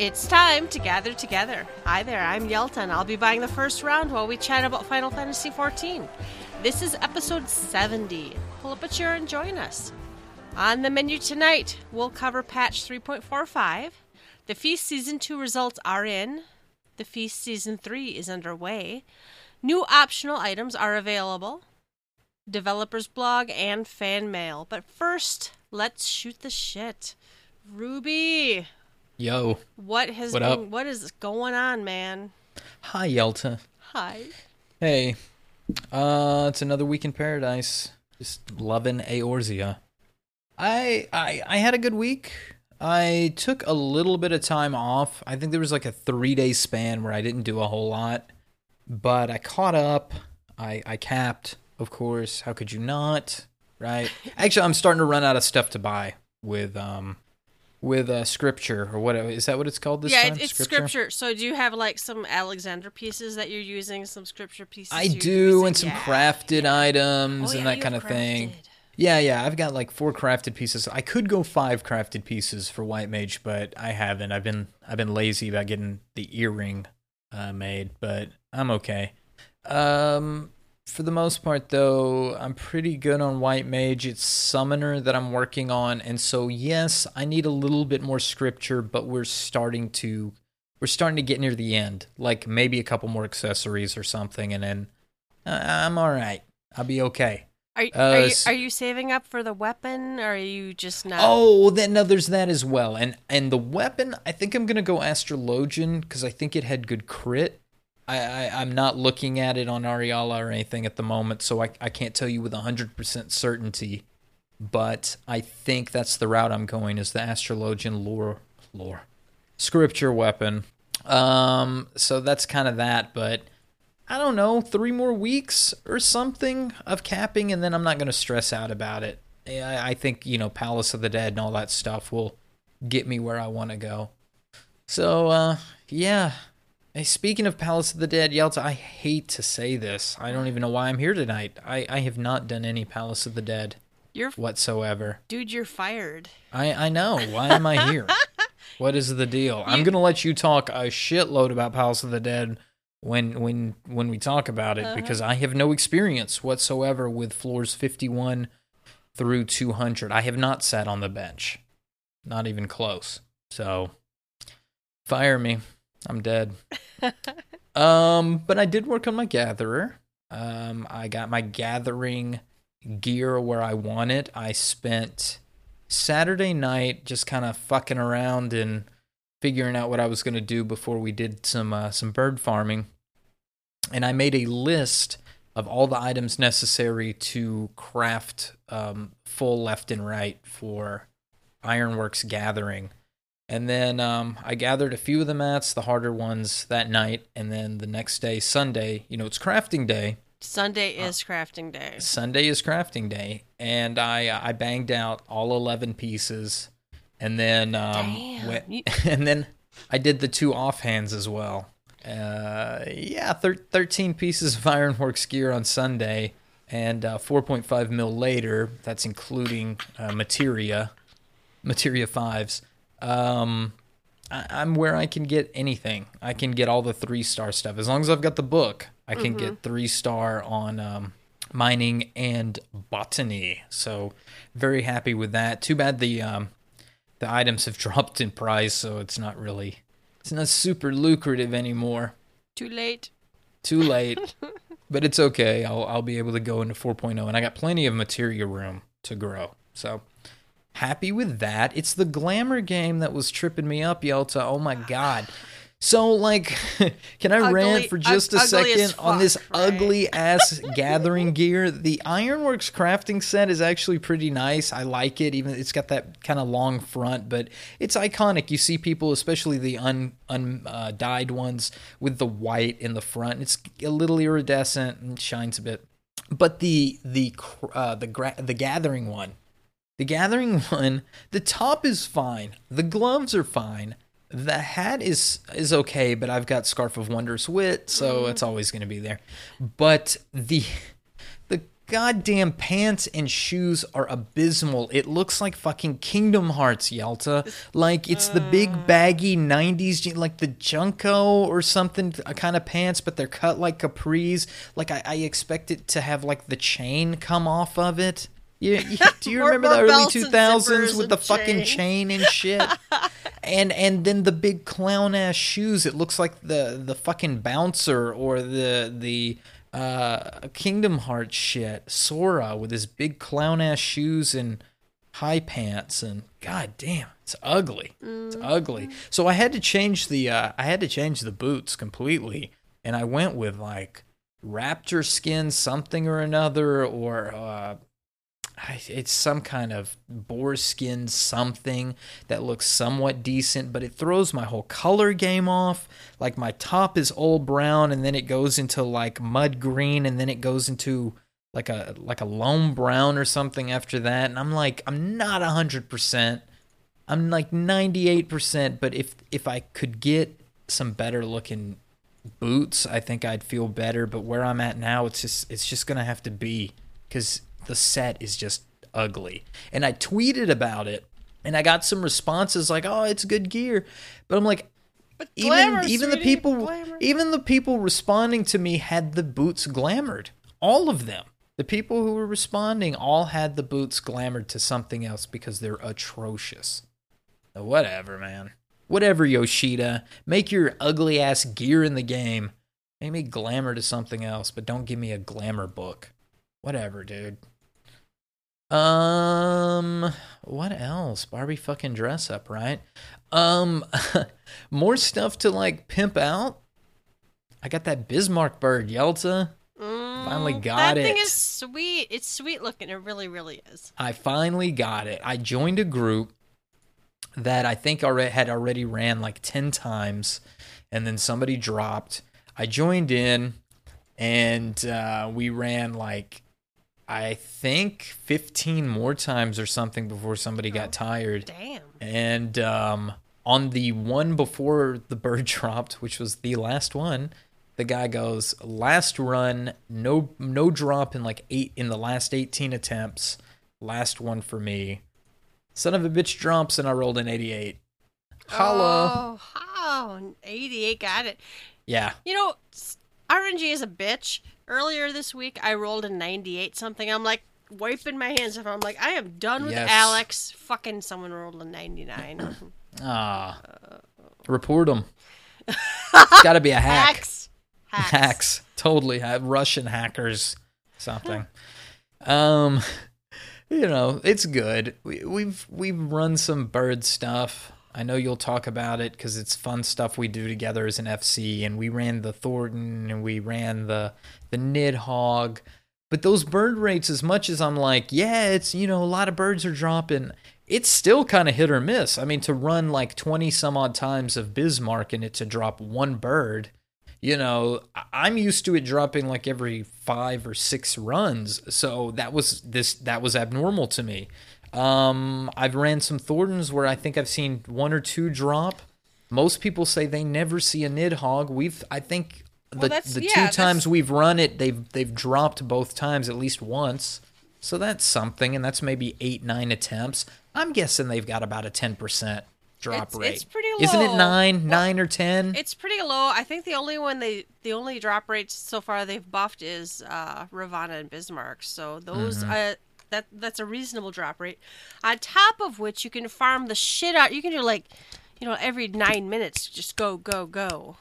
It's time to gather together. Hi there, I'm Yelta, and I'll be buying the first round while we chat about Final Fantasy XIV. This is episode 70. Pull up a chair and join us. On the menu tonight, we'll cover patch 3.45. The Feast Season 2 results are in. The Feast Season 3 is underway. New optional items are available. Developers blog and fan mail. But first, let's shoot the shit. Ruby, Yo. what has What been, up? what is going on, man? Hi, Yelta. Hi. Hey. Uh, it's another week in paradise. Just loving Eorzea. I I I had a good week. I took a little bit of time off. I think there was like a three day span where I didn't do a whole lot, but I caught up. I I capped, of course. How could you not? Right. Actually, I'm starting to run out of stuff to buy with um with uh scripture or whatever. Is that what it's called this yeah, time? it, it's scripture. So do you have like some Alexander pieces that you're using? Some scripture pieces? I do, using? and some Yeah. crafted items Oh, and that kind of have thing. Yeah, yeah, I've got like four crafted pieces. I could go five crafted pieces for White Mage, but I haven't. I've been I've been lazy about getting the earring uh, made, but I'm okay. Um, for the most part, though, I'm pretty good on White Mage. It's Summoner that I'm working on, and so yes, I need a little bit more scripture, but we're starting to we're starting to get near the end. Like maybe a couple more accessories or something, and then uh, I'm all right. I'll be okay. Are, Uh, are, you, are you saving up for the weapon, or are you just not? Oh, then no, there's that as well. And and the weapon, I think I'm gonna go Astrologian because I think it had good crit. I, I I'm not looking at it on Ariyala or anything at the moment, so I I can't tell you with hundred percent certainty. But I think that's the route I'm going is the Astrologian lore lore scripture weapon. Um, so that's kind of that, but. I don't know, three more weeks or something of capping, and then I'm not going to stress out about it. I I think, you know, Palace of the Dead and all that stuff will get me where I want to go. So, uh, yeah. Hey, speaking of Palace of the Dead, Yelta, I hate to say this. I don't even know why I'm here tonight. I, I have not done any Palace of the Dead You're whatsoever. dude. You're fired. I, I know. Why am I here? what is the deal? I'm gonna let you talk a shitload about Palace of the Dead when when when we talk about it Uh-huh. because I have no experience whatsoever with floors 51 through 200. I have not sat on the bench, not even close. So fire me. I'm dead. um, but I did work on my gatherer. Um, I got my gathering gear where I want it. I spent Saturday night just kind of fucking around and figuring out what I was going to do before we did some uh, some bird farming. And I made a list of all the items necessary to craft um, full left and right for Ironworks gathering. And then um, I gathered a few of the mats, the harder ones, that night. And then the next day, Sunday, you know, it's crafting day. Sunday is crafting day. Sunday is crafting day, and I I banged out all eleven pieces, and then um Damn, went- you- and then I did the two offhands as well. Uh, yeah, thir- thirteen pieces of Ironworks gear on Sunday, and uh, four point five mil later. That's including uh, materia, materia fives. Um, I- I'm where I can get anything. I can get all the three star stuff as long as I've got the book. I can get three star on um, mining and botany. So very happy with that. Too bad the um, the items have dropped in price, so it's not really it's not super lucrative anymore. Too late. Too late, but it's okay. I'll I'll be able to go into 4.0, and I got plenty of material room to grow. So happy with that. It's the glamour game that was tripping me up, Yelta. Oh my god. So like, can I Ugly- rant for just a ug- ugly as second on this right? ugly ass gathering gear? The Ironworks crafting set is actually pretty nice. I like it. Even it's got that kind of long front, but it's iconic. You see people, especially the un un uh, dyed ones, with the white in the front. It's a little iridescent and shines a bit. But the the uh, the gra- the gathering one, the gathering one, the top is fine. The gloves are fine. The hat is is okay, but I've got Scarf of Wondrous Wit, so mm-hmm. it's always going to be there. But the the goddamn pants and shoes are abysmal. It looks like fucking Kingdom Hearts, Yelta. Like it's the big mm. baggy 90s, like the JNCO or something uh, kind of pants, but they're cut like capris. Like I, I expect it to have like the chain come off of it. You, you- do you More- remember the early 2000s with and the fucking chain. chain and shit? and and then the big clown ass shoes. It looks like the the fucking bouncer or the the uh Kingdom Hearts shit. Sora with his big clown ass shoes and high pants and god damn, it's ugly. It's ugly. So I had to change the uh I had to change the boots completely and I went with like raptor skin something or another or uh it's some kind of boar skin something that looks somewhat decent, but it throws my whole color game off. Like my top is old brown and then it goes into like mud green and then it goes into like a like a loam brown or something after that. And I'm like, I'm not hundred percent. I'm like ninety eight percent, but if if I could get some better looking boots, I think I'd feel better. But where I'm at now, it's just it's just gonna have to be because the set is just ugly. And I tweeted about it, and I got some responses like, "Oh, it's good gear," but I'm like, But even glamour, even the sweetie, people glamour. even the people responding to me had the boots glamored. All of them. The people who were responding all had the boots glamored to something else because they're atrocious. Whatever, man. Whatever, Yoshida. Make your ugly ass gear in the game. Make me glamour to something else, but don't give me a glamour book. Whatever, dude. Um, what else? Barbie fucking dress up, right? Um, more stuff to like pimp out. I got that Bismarck bird, Yelta. Finally Mm, got that it. thing is sweet. It's sweet looking. It really, really is. I finally got it. I joined a group that I think already had already ran like 10 times and then somebody dropped. I joined in and uh, we ran like I think 15 more times or something before somebody got tired. Damn. And um, on the one before the bird dropped, which was the last one, the guy goes, "Last run, no no drop in like eight in the last 18 attempts. Last one for me. Son of a bitch drops, and I rolled an 88. Holla, Oh, how? 88 got it. yeah, You know, RNG is a bitch. Earlier this week, I rolled a 98 something. I'm like wiping my hands off. I'm like, I am done with Yes. Alex. Fucking someone rolled a 99. ah, report them. It's got to be a hack. Hacks. Hacks. hacks totally russian hackers something um you know it's good we, we've we've run some bird stuff i know you'll talk about it because it's fun stuff we do together as an fc and we ran the Thordan and we ran the the nidhogg. But those bird rates as much as i'm like yeah it's you know a lot of birds are dropping it's still kind of hit or miss. I mean to run like 20 some odd times of bismarck and it to drop one bird you know i'm used to it dropping like every five or six runs. So that was this that was abnormal to me um i've ran some Thordans where i think i've seen one or two drop most people say they never see a nidhogg we've i think the, Well, the yeah, two times we've run it they've they've dropped both times at least once so that's something and that's maybe eight nine attempts i'm guessing they've got about a 10% drop It's- rate it's pretty low. isn't it nine Well, nine or 10 It's pretty low. I think the only one they, the only drop rates so far they've buffed is uh, Ravana and Bismarck. So those, Mm-hmm. uh, that that's a reasonable drop rate. On top of which, you can farm the shit out. You can do like, you know, every nine minutes, just go, go, go,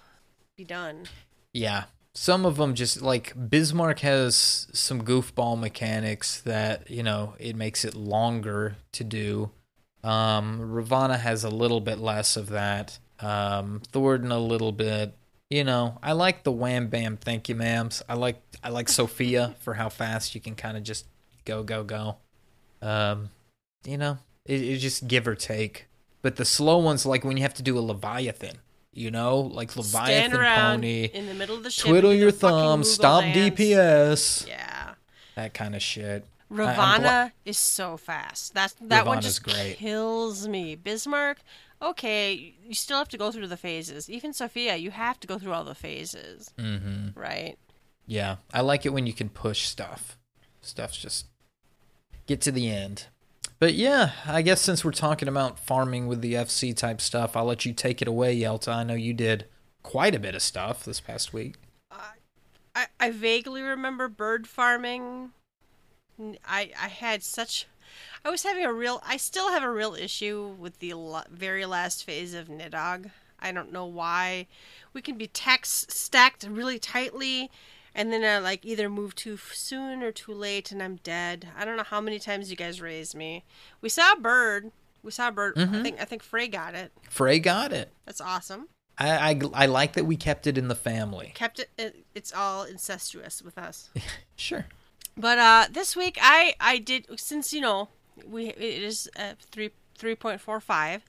be done. Yeah. Some of them just like Bismarck has some goofball mechanics that, you know, it makes it longer to do. Um, Ravana has a little bit less of that. Um, Thordan a little bit. You know, I like the wham bam thank you ma'ams. I like I like Sophia for how fast you can kind of just go go go. Um, you know, it, it's just give or take. But the slow ones, like when you have to do a Leviathan, you know, like Leviathan pony, in the middle of the ship. twiddle your thumb, stop dance. DPS, Yeah. that kind of shit. Ravana is so fast. That that one just great. kills me. Bismarck, okay, you still have to go through the phases. Even Sophia, you have to go through all the phases, Mhm. right? Yeah, I like it when you can push stuff. Stuff's just get to the end. But yeah, I guess since we're talking about farming with the FC type stuff, I'll let you take it away, Yelta. I know you did quite a bit of stuff this past week. I, I vaguely remember bird farming. I I had such I was having a real I still have a real issue with the very last phase of Nidhogg. I don't know why. We can be text stacked really tightly and then I like either move too soon or too late and I'm dead. I don't know how many times you guys raised me. We saw a bird. We saw a bird. I think I think Frey got it. Frey got it. That's awesome. I, I, I like that we kept it in the family. Kept it, it it's all incestuous with us. Sure. But uh, this week I I did since you know we it is uh, three three point four five.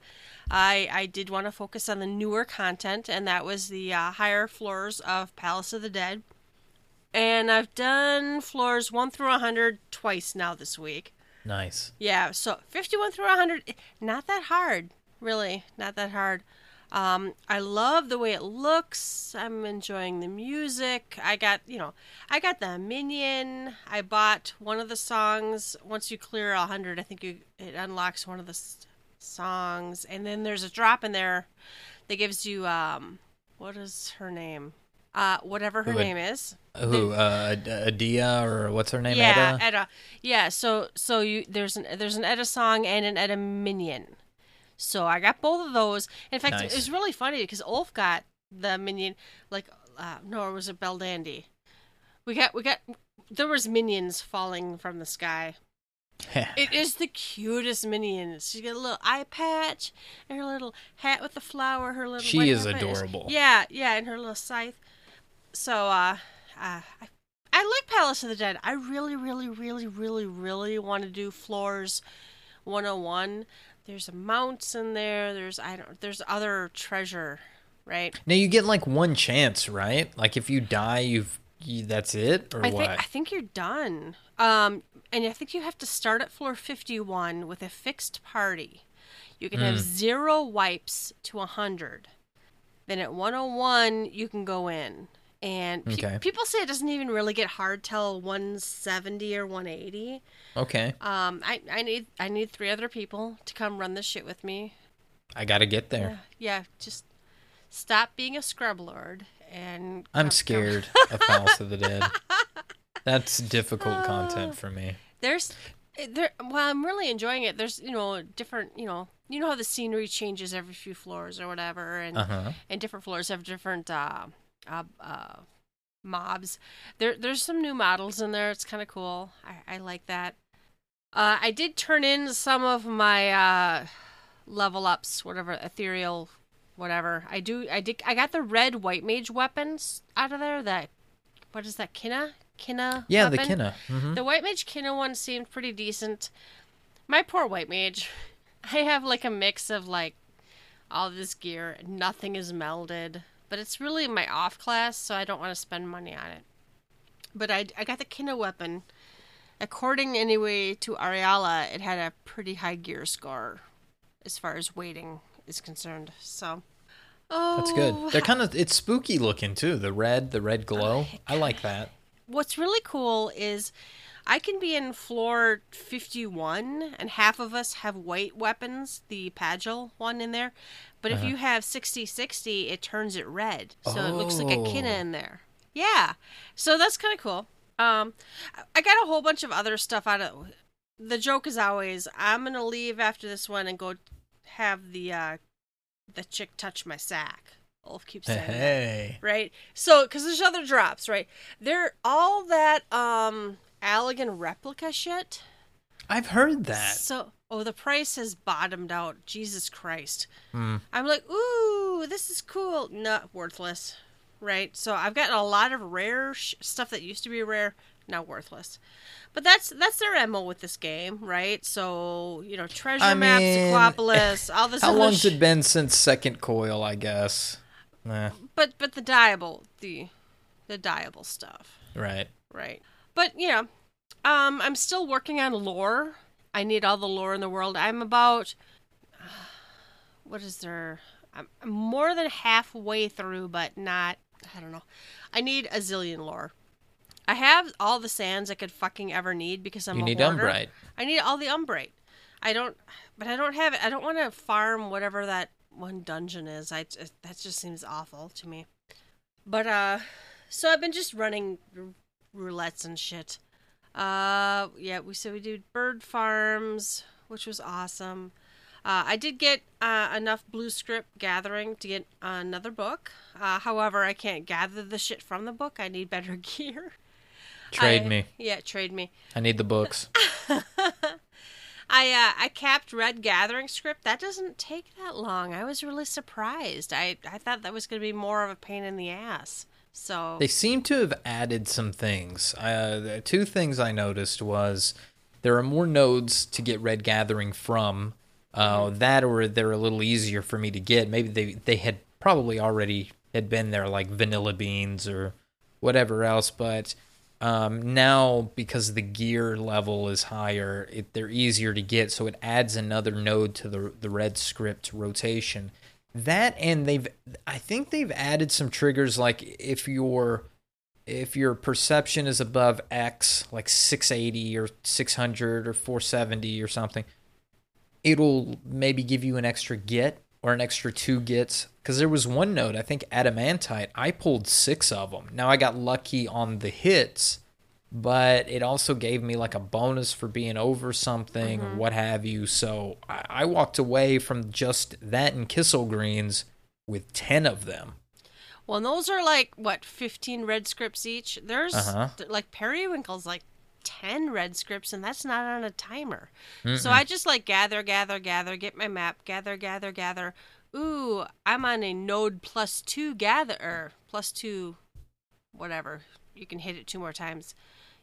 I I did want to focus on the newer content, and that was the uh, higher floors of Palace of the Dead. And I've done floors one through hundred twice now this week. Nice. Yeah, so fifty one through hundred, not that hard, really, not that hard. Um, I love the way it looks. I'm enjoying the music. I got, you know, I got the minion. I bought one of the songs. Once you clear a hundred, I think you it unlocks one of the s- songs, and then there's a drop in there that gives you um, what is her name? Uh, whatever her would- name is. Who? Uh, Adia or what's her name? Yeah? Edda. Yeah, so so you there's an there's an Edda song and an Edda minion. So I got both of those. In fact, Nice. it was really funny because Ulf got the minion. Like, uh, no, it was a Beldandy. We got we got there was minions falling from the sky. It is the cutest minion. She's got a little eye patch and her little hat with the flower. Her little She is adorable. Yeah, yeah, and her little scythe. So, uh, uh, I, I like Palace of the Dead. I really, really, really, really, really want to do Floors 101. There's mounts in there. There's I don't. There's other treasure, right? now you get like one chance, right? Like if you die, you've you, that's it, or I what? think I think you're done. Um, and I think you have to start at floor 51 with a fixed party. You can Hmm. have zero wipes to 100. Then at 101 you can go in. And pe- Okay. people say it doesn't even really get hard till 170 or 180. okay, Um, I, I need I need three other people to come run this shit with me. I got to get there. Yeah, just stop being a scrub lord and I'm scared of Palace of the Dead. That's difficult content for me. There's there well I'm really enjoying it. There's, you know, different, you know, you know how the scenery changes every few floors or whatever and Uh huh. and different floors have different uh uh, uh mobs. There there's some new models in there. It's kind of cool. I I like that. Uh I did turn in some of my uh level ups, whatever, ethereal whatever. I do I did I got the red white mage weapons out of there that what is that? Kinna? Kinna? Yeah, the weapon? Kinna. hmm The White Mage Kinna one seemed pretty decent. My poor White Mage. I have like a mix of like all this gear. Nothing is melded. But it's really my off class, so I don't want to spend money on it. But I, I got the Kinna weapon. According anyway to Ariyala, it had a pretty high gear score as far as waiting is concerned. So Oh That's good. Oh. They're kind of it's spooky looking too. The red, the red oh glow. I like that. what's really cool is I can be in floor 51 and half of us have white weapons, the Pagel one in there. But if you have 60 60, it turns it red. So it looks like a Kinna Oh. in there. Yeah. So that's kind of cool. Um I got a whole bunch of other stuff out of the joke is always I'm going to leave after this one and go have the uh the chick touch my sack. Ulf keeps saying that Hey. right? So, because there's other drops, right? They're all that um Allagan replica shit. I've heard that. So, oh, the price has bottomed out. Jesus Christ! Hmm. I'm like, ooh, this is cool. Not worthless, right? So I've gotten a lot of rare sh- stuff that used to be rare, now worthless. But that's that's their mo with this game, right? So you know, treasure I maps, mean, Aquapolis, all this. Stuff. How long's sh- it been since Second Coil? I guess. Eh, But but the diable, the the diable stuff. right. Right. But you know, um, I'm still working on lore. I need all the lore in the world. I'm about what is there? I'm more than halfway through, but not. I don't know. I need a zillion lore. I have all the sands I could fucking ever need because I'm You a need hoarder. Umbrite. I need all the umbrite. I don't, but I don't have it. I don't want to farm whatever that one dungeon is. I that just seems awful to me. But uh, so I've been just running roulettes and shit. Uh, yeah, we so we did bird farms, which was awesome. Uh, I did get uh, enough blue script gathering to get another book. Uh, however, I can't gather the shit from the book. I need better gear. Trade I- me. Yeah, trade me. I need the books. I uh, I capped Red Gathering script. That doesn't take that long. I was really surprised. I I thought that was going to be more of a pain in the ass. So They seem to have added some things. Uh, two things I noticed was there are more nodes to get red gathering from. Uh, that or they're a little easier for me to get. Maybe they they had probably already had been there like vanilla beans or whatever else, but um, now because the gear level is higher, it, they're easier to get. So it adds another node to the the red script rotation. That and they've I think they've added some triggers like if your if your perception is above X, like 680 or 600 or 470 or something, it'll maybe give you an extra get or an extra two gets. Because there was one node, I think Adamantite, I pulled six of them. Now I got lucky on the hits, but it also gave me like a bonus for being over something or what have you. So I, I walked away from just that and Kissel Greens with 10 of them. well, and those are like what fifteen red scripts each. There's Uh-huh. th- like Periwinkle's like ten red scripts, and that's not on a timer. So Mm-mm. I just like gather, gather, gather, get my map, gather, gather, gather. Ooh, I'm on a node plus two gather or plus two, whatever. You can hit it two more times.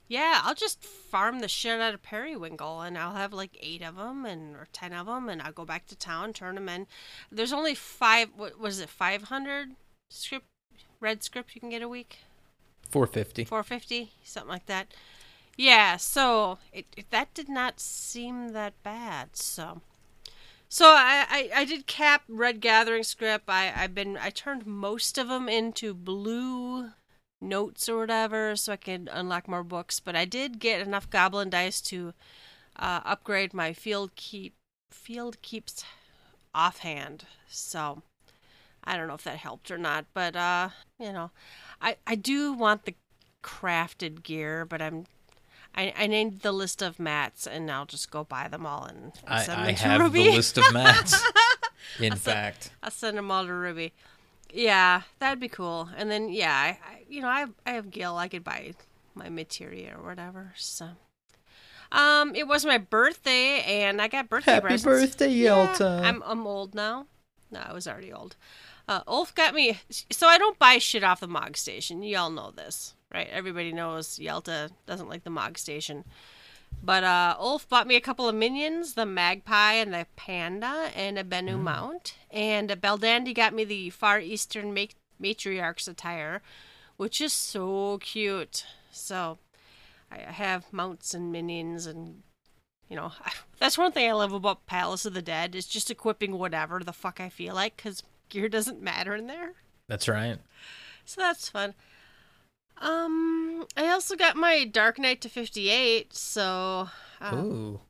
Yeah, I'll just farm the shit out of Periwinkle, and I'll have like eight of them, and or ten of them, and I'll go back to town, turn them in. There's only five. What was it? Five hundred script, red script you can get a week. 450. 450 something like that yeah so it, it that did not seem that bad so so I, I i did cap red gathering script i i've been i turned most of them into blue notes or whatever so i could unlock more books but i did get enough goblin dice to uh, upgrade my field keep field keeps offhand so i don't know if that helped or not but uh you know I, I do want the crafted gear, but I'm I, I named the list of mats, and I'll just go buy them all and, I, send them I to have Ruby. the list of mats. In I'll send- fact, I'll send them all to Ruby. Yeah, that'd be cool. And then yeah, I you know I have, I have Gil. I could buy my materia or whatever. So, um, it was my birthday, and I got birthday happy presents. birthday, Yeah, Yelta. I'm I'm old now. No, I was already old. Uh, Ulf got me, so I don't buy shit off the Mog Station. You all know this, right? Everybody knows Yelta doesn't like the Mog Station. But uh, Ulf bought me a couple of minions, the Magpie and the Panda, and a Bennu mount. And uh, Beldandy got me the Far Eastern ma- Matriarch's attire, which is so cute. So I I have mounts and minions and you know, that's one thing I love about Palace of the Dead is just equipping whatever the fuck I feel like because gear doesn't matter in there. That's right. So that's fun. Um, I also got my Dark Knight to 58, so uh, Ooh,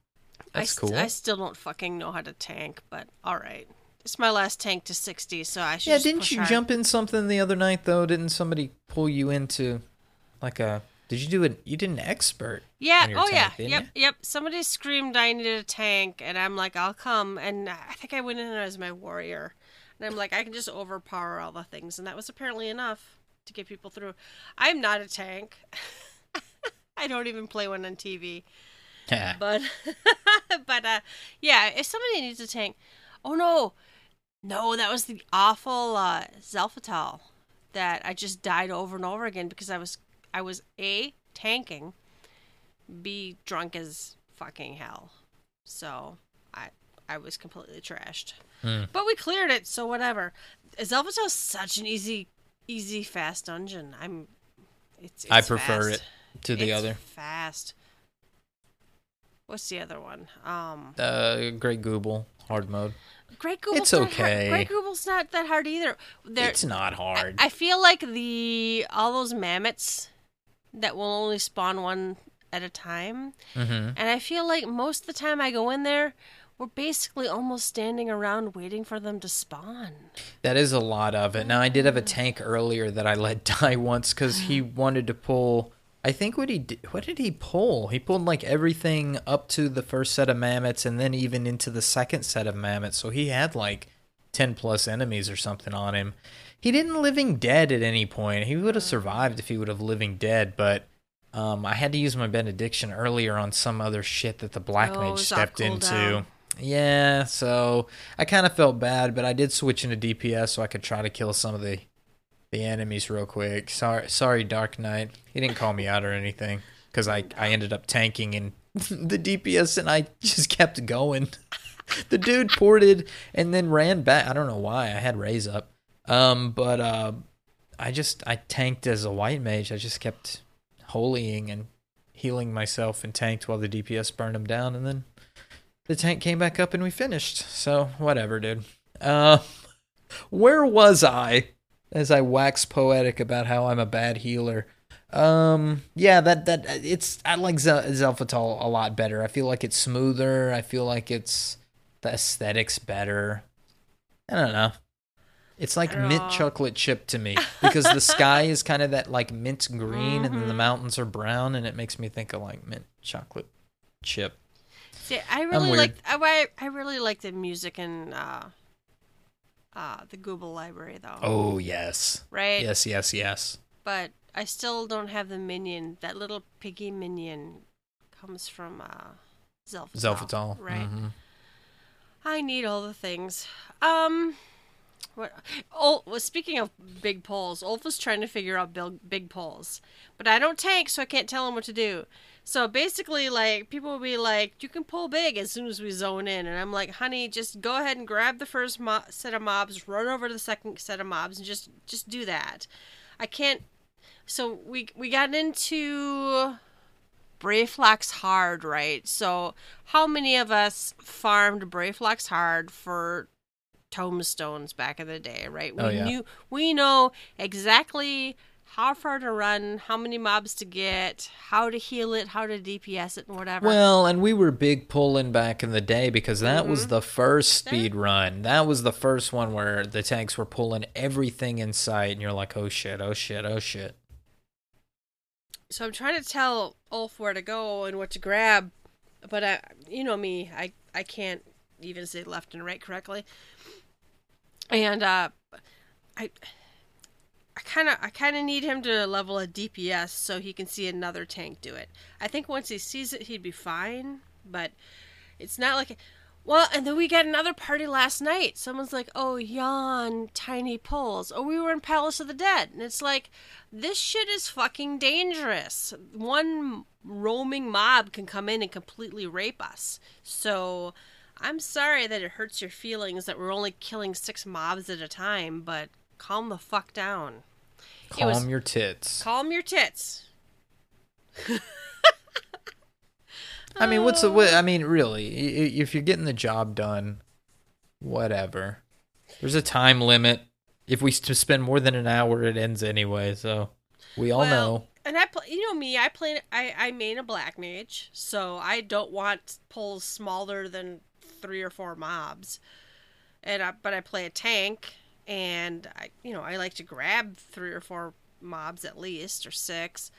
I, that's st- cool. I still don't fucking know how to tank, but all right. It's my last tank to 60, so I should yeah, didn't you hard. jump in something the other night though? Didn't somebody pull you into like a? Did you do it? You did an expert. Yeah. Oh, tank, yeah. Yep. you? Yep. Somebody screamed I needed a tank, and I'm like, I'll come. And I think I went in as my warrior, and I'm like, I can just overpower all the things, and that was apparently enough to get people through. I'm not a tank. I don't even play one on TV. Yeah. But, but uh, yeah. If somebody needs a tank, oh no, no, that was the awful uh, Xelphatol that I just died over and over again because I was I was a tanking, b drunk as fucking hell. So I I was completely trashed. Hmm. But we cleared it, so whatever. Xelphatol's such an easy easy fast dungeon. I'm it's, it's I prefer fast. it to the It's other. Fast. What's the other one? Um, Uh, Great Gubal hard mode. Great Gubal's It's not hard- okay. Great Gubal's not that hard either. There, it's not hard. I, I feel like the all those mammoths that will only spawn one at a time. Mm-hmm. And I feel like most of the time I go in there, we're basically almost standing around waiting for them to spawn. That is a lot of it. Now I did have a tank earlier that I let die once because he wanted to pull. I think what he did, what did he pull? He pulled like everything up to the first set of mammoths and then even into the second set of mammoths. So he had like ten plus enemies or something on him. He didn't living dead at any point. He would have survived if he would have living dead, but um, I had to use my benediction earlier on some other shit that the black Oh, mage stepped into. cooldown. Yeah, so I kind of felt bad, but I did switch into DPS so I could try to kill some of the the enemies real quick. Sorry, sorry, Dark Knight. He didn't call me out or anything because I I ended up tanking in the DPS and I just kept going. the dude ported and then ran back. I don't know why. I had raise up, um, but uh, I just I tanked as a white mage. I just kept holying and healing myself and tanked while the DPS burned him down, and then the tank came back up and we finished. So whatever, dude. Uh, where was I as I wax poetic about how I'm a bad healer? Um, yeah, that that it's I like Zel- Xelphatol a lot better. I feel like it's smoother. I feel like it's the aesthetics better. I don't know. It's like mint chocolate chip to me because the sky is kind of that like mint green and then the mountains are brown and it makes me think of like mint chocolate chip. See, I really like I, I really like the music in uh, uh, the Gubal library though. Oh yes. right. Yes, yes, yes. But I still don't have the minion. That little piggy minion comes from uh, Xelphatol. Xelphatol. Right. mhm. I need all the things. Um, what? Oh, well, speaking of big poles, Ulf was trying to figure out big, big poles, but I don't tank, so I can't tell him what to do. So basically, like people will be like, "You can pull big as soon as we zone in," and I'm like, "Honey, just go ahead and grab the first mo- set of mobs, run over to the second set of mobs, and just just do that." I can't. So we we got into Brayflox hard, right? So how many of us farmed Brayflox hard for tombstones back in the day, right? We Oh, yeah. knew we know exactly how far to run, how many mobs to get, how to heal it, how to DPS it, and whatever. Well, and we were big pulling back in the day because that was Mhm. the first speed run. That was the first one where the tanks were pulling everything in sight, and you're like, oh shit, oh shit, oh shit. so I'm trying to tell Ulf where to go and what to grab, but I, you know me, I I can't even say left and right correctly. And uh, I I kind of I kind of need him to level a DPS so he can see another tank do it. I think once he sees it, he'd be fine, but it's not like. Well, and then we got another party last night. Someone's like, "Oh, yawn, tiny pulls." Oh, we were in Palace of the Dead, and it's like, this shit is fucking dangerous. One roaming mob can come in and completely rape us. So, I'm sorry that it hurts your feelings that we're only killing six mobs at a time, but calm the fuck down. Calm was- your tits. Calm your tits. I mean, what's the? What, I mean, really, if you're getting the job done, whatever. There's a time limit. If we spend more than an hour, it ends anyway. So we all Well, know. And I play, you know me, I play, I, I main a black mage, so I don't want pulls smaller than three or four mobs. And I, but I play a tank, and I, you know, I like to grab three or four mobs at least, or six.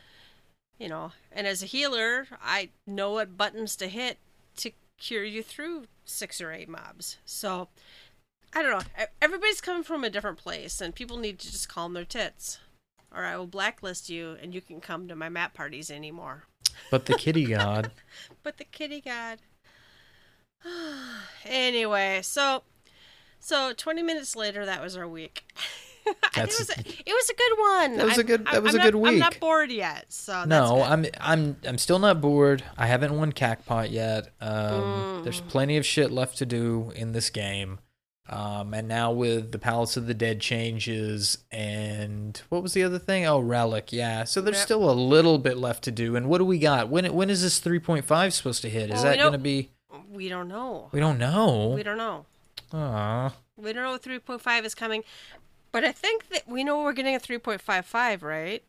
You know, and as a healer, I know what buttons to hit to cure you through six or eight mobs. So, I don't know. Everybody's coming from a different place, and people need to just calm their tits or I will blacklist you and you can come to my map parties anymore. But the kitty god. But the kitty god. anyway, so so 20 minutes later that was our week. I think it was a, it was a good one. That was a I'm- good- that was I'm a good not, I'm not bored yet. So that's no, good. I'm I'm I'm still not bored. I haven't won Cactpot yet. Um, There's Mm. plenty of shit left to do in this game. Um, and now with the Palace of the Dead changes and what was the other thing? Oh, Relic. Yeah. So there's Yep. still a little bit left to do. And what do we got? When when is this 3.5 supposed to hit? Is Well, that going to be? we don't know. We don't know. We don't know. Aw. We don't know if 3.5 is coming. But I think that we know we're getting a 3.55, right?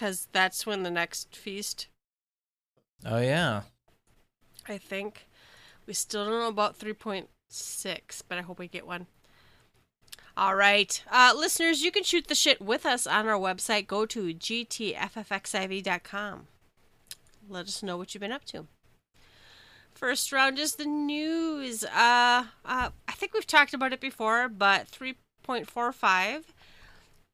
because that's when the next feast. Oh yeah. I think we still don't know about three point six, but I hope we get one. All right, uh, listeners, you can shoot the shit with us on our website. Go to gtffxiv.com. Let us know what you've been up to. First round is the news. Uh, uh, I think we've talked about it before, but 3.45.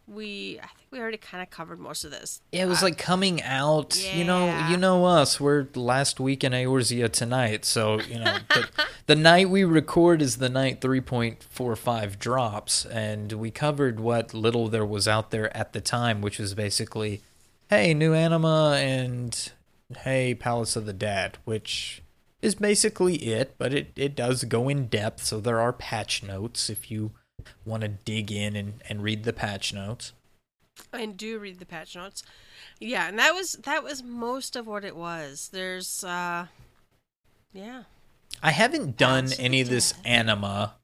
We, I think we already kind of covered most of this. Yeah, it was Uh, like coming out. You know, you know us. We're last week in Eorzea tonight, so you know the, the night we record is the night 3.45 drops, and we covered what little there was out there at the time, which was basically, hey, new anima and hey, Palace of the Dead, which is basically it, but it, it does go in depth, so there are patch notes if you want to dig in and, and read the patch notes. and do read the patch notes. Yeah, and that was that was most of what it was. There's uh yeah. I haven't done the any of this anima,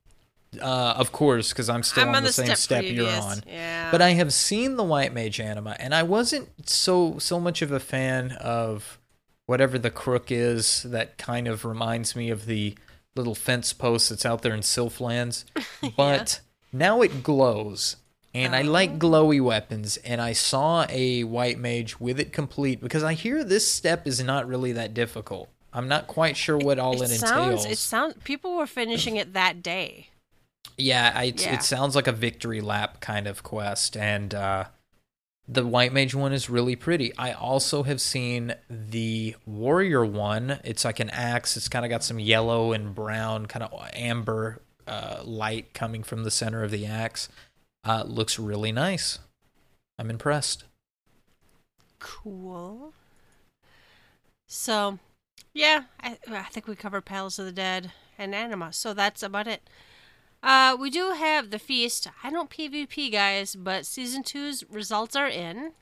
uh, of course, because I'm still I'm on, the, same step, you're on. Yeah. But I have seen the White Mage anima, and I wasn't so so much of a fan of whatever the crook is. That kind of reminds me of the little fence post that's out there in Sylphlands. But now it glows. And I like glowy weapons, and I saw a white mage with it complete because I hear this step is not really that difficult. I'm not quite sure what all it, it sounds entails. it sounds people were finishing it that day. Yeah, I, Yeah. it sounds like a victory lap kind of quest, and uh, the white mage one is really pretty. I also have seen the warrior one. It's like an axe. It's kind of got some yellow and brown, kind of amber uh, light coming from the center of the axe. Uh, looks really nice. I'm impressed. Cool. So, yeah, I, I think we covered Palace of the Dead and Anima. So that's about it. Uh, we do have the feast. I don't PvP, guys, but season two's results are in,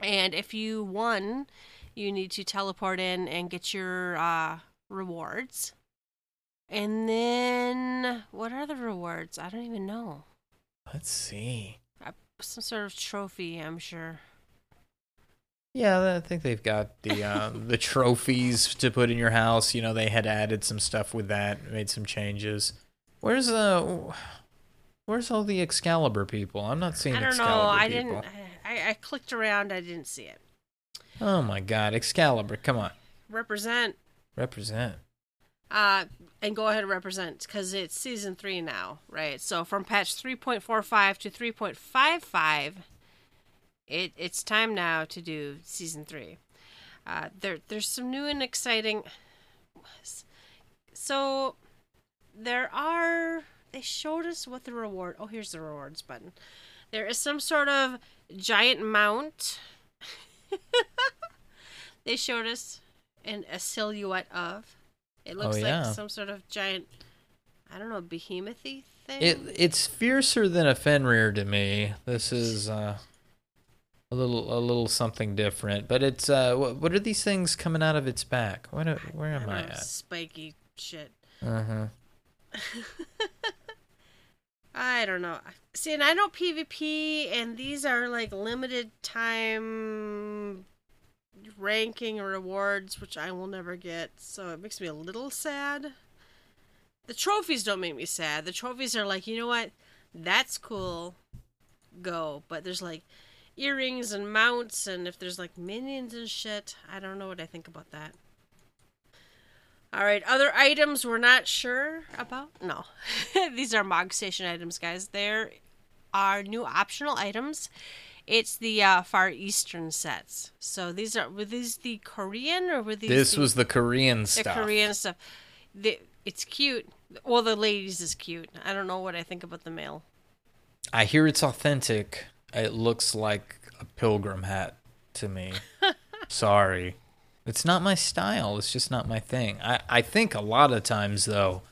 and if you won, you need to teleport in and get your uh, rewards. And then, what are the rewards? I don't even know. Let's see. Some sort of trophy, I'm sure. Yeah, I think they've got the uh, the trophies to put in your house. You know, they had added some stuff with that, made some changes. Where's uh, where's all the Excalibur people? I'm not seeing I don't know. Excalibur I people. didn't. I, I clicked around. I didn't see it. Oh my God, Excalibur! Come on, Represent. represent. Uh, and go ahead and represent because it's season three now, right? So from patch 3.45 to 3.55, it it's time now to do season three. Uh, there there's some new and exciting. So there are. They showed us what the reward. Oh, here's the rewards button. There is some sort of giant mount. they showed us in a silhouette of. It looks Oh, yeah. like some sort of giant, I don't know, behemouthy thing. It it's fiercer than a Fenrir to me. This is uh, a little a little something different, but it's uh, what, what are these things coming out of its back? What where am don't I at? Spiky shit. Uh huh. I don't know. See, and I know PvP, and these are like limited time ranking rewards, which I will never get. So it makes me a little sad. The trophies don't make me sad. The trophies are like, you know what? That's cool. Go. But there's like earrings and mounts, and if there's like minions and shit, I don't know what I think about that. All right, other items we're not sure about. No, these are Mog Station items, guys. There are new optional items. It's the uh, Far Eastern sets. So these are were these the Korean or were these This the, was the Korean the stuff. The Korean stuff? The, it's cute. Well, the ladies is cute. I don't know what I think about the male. I hear it's authentic. It looks like a pilgrim hat to me. Sorry. It's not my style. It's just not my thing. I, I think a lot of times, though,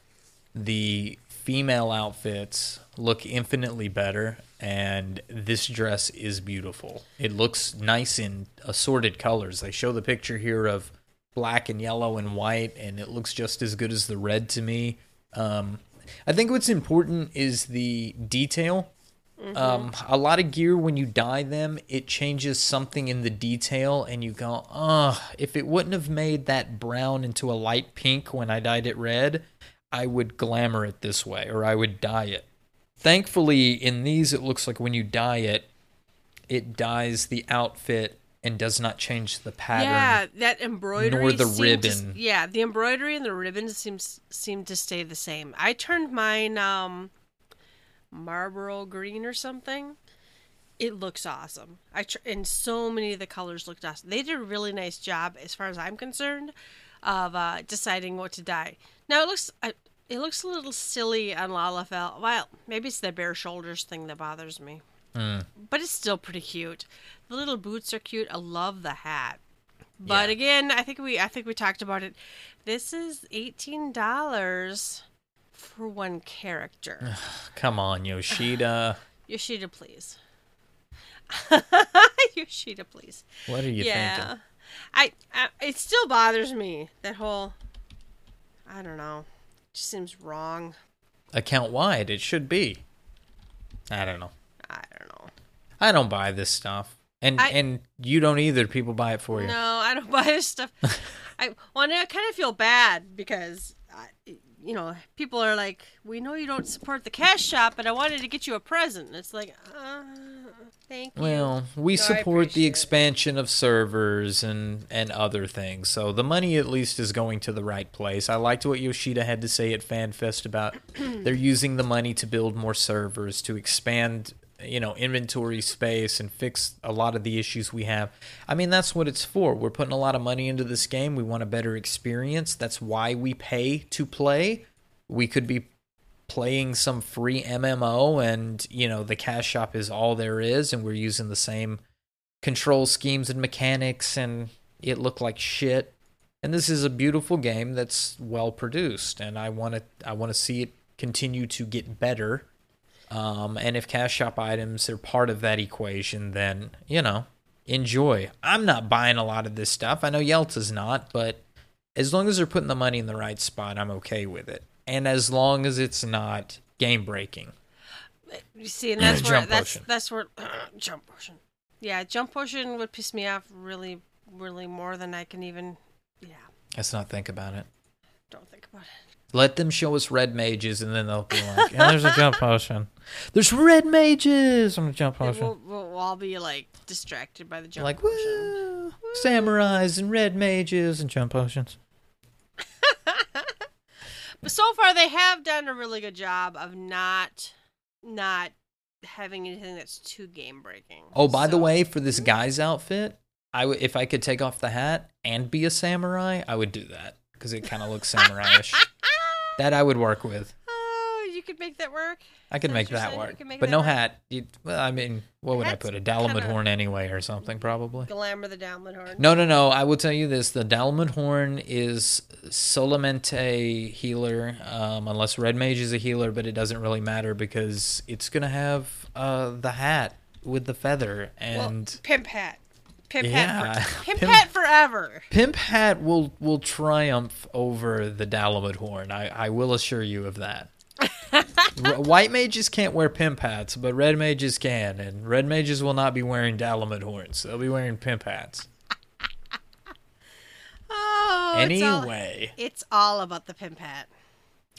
the female outfits look infinitely better, and this dress is beautiful. It looks nice in assorted colors. They show the picture here of black and yellow and white, and it looks just as good as the red to me. Um, I think what's important is the detail Um, a lot of gear when you dye them, it changes something in the detail, and you go, "Oh, if it wouldn't have made that brown into a light pink when I dyed it red, I would glamour it this way, or I would dye it." Thankfully, in these, it looks like when you dye it, it dyes the outfit and does not change the pattern. Yeah, that embroidery nor the seemed to- ribbon. yeah, the embroidery and the ribbons seems seem to stay the same. I turned mine um Marlboro green or something. It looks awesome. I tr- and so many of the colors looked awesome. They did a really nice job, as far as I'm concerned, of uh, deciding what to dye. Now it looks uh, it looks a little silly on Lalafell. Well, maybe it's the bare shoulders thing that bothers me but it's still pretty cute. The little boots are cute. I love the hat. But Yeah. again, I think we I think we talked about it. This is eighteen dollars for one character. Come on, Yoshida. Yoshida, please. Yoshida, please. What are you yeah, thinking? I, I it still bothers me that whole. I don't know. It just seems wrong. Account wide, it should be. I don't know. I don't know. I don't buy this stuff, and I- and you don't either. People buy it for you. No, I don't buy this stuff. I well, I kind of feel bad because, I, you know, people are like, "We know you don't support the cash shop, but I wanted to get you a present." It's like, uh, thank you. Well, we No, support the it. expansion of servers and and other things, so the money at least is going to the right place. I liked what Yoshida had to say at FanFest about they're using the money to build more servers to expand, you know, inventory space and fix a lot of the issues we have. I mean, that's what it's for. We're putting a lot of money into this game. We want a better experience. That's why we pay to play. We could be playing some free MMO and you know the cash shop is all there is and we're using the same control schemes and mechanics and it looked like shit and this is a beautiful game that's well produced and I want to I want to see it continue to get better um, and if cash shop items are part of that equation then you know enjoy I'm not buying a lot of this stuff I know Yelta's not but as long as they're putting the money in the right spot I'm okay with it and as long as it's not game breaking You see, and that's where Jump that's that's where jump potion. Yeah, jump potion would piss me off really, really more than I can even. Yeah, let's not think about it don't think about it. Let them show us red mages, and then they'll be like, "Yeah, there's a jump potion. There's red mages on the jump And potion." We'll, we'll, we'll all be like distracted by the jump like, potion. woo, samurais and red mages and jump potions. But so far, they have done a really good job of not, not having anything that's too game breaking. Oh, by the way, for this guy's outfit, I would if I could take off the hat and be a samurai, I would do that because it kind of looks samurai-ish. That I would work with. Oh, you could make that work. I could make that work, make but that no work? hat. You, well, I mean, what would I put? A Dalamud horn anyway, or something, probably. Glamour the downward horn. No, no, no. I will tell you this: the Dalamud horn is solamente healer, um, unless Red Mage is a healer, but it doesn't really matter because it's gonna have uh, the hat with the feather Well, and. pimp hat. Pimp Yeah. hat. For, pimp, Pimp- hat forever. Pimp Hat will will triumph over the Dalamud horn. I, I will assure you of that. White mages can't wear pimp hats, but red mages can, and red mages will not be wearing Dalamud horns. They'll be wearing pimp hats. Oh, it's all, anyway, it's all about the pimp hat.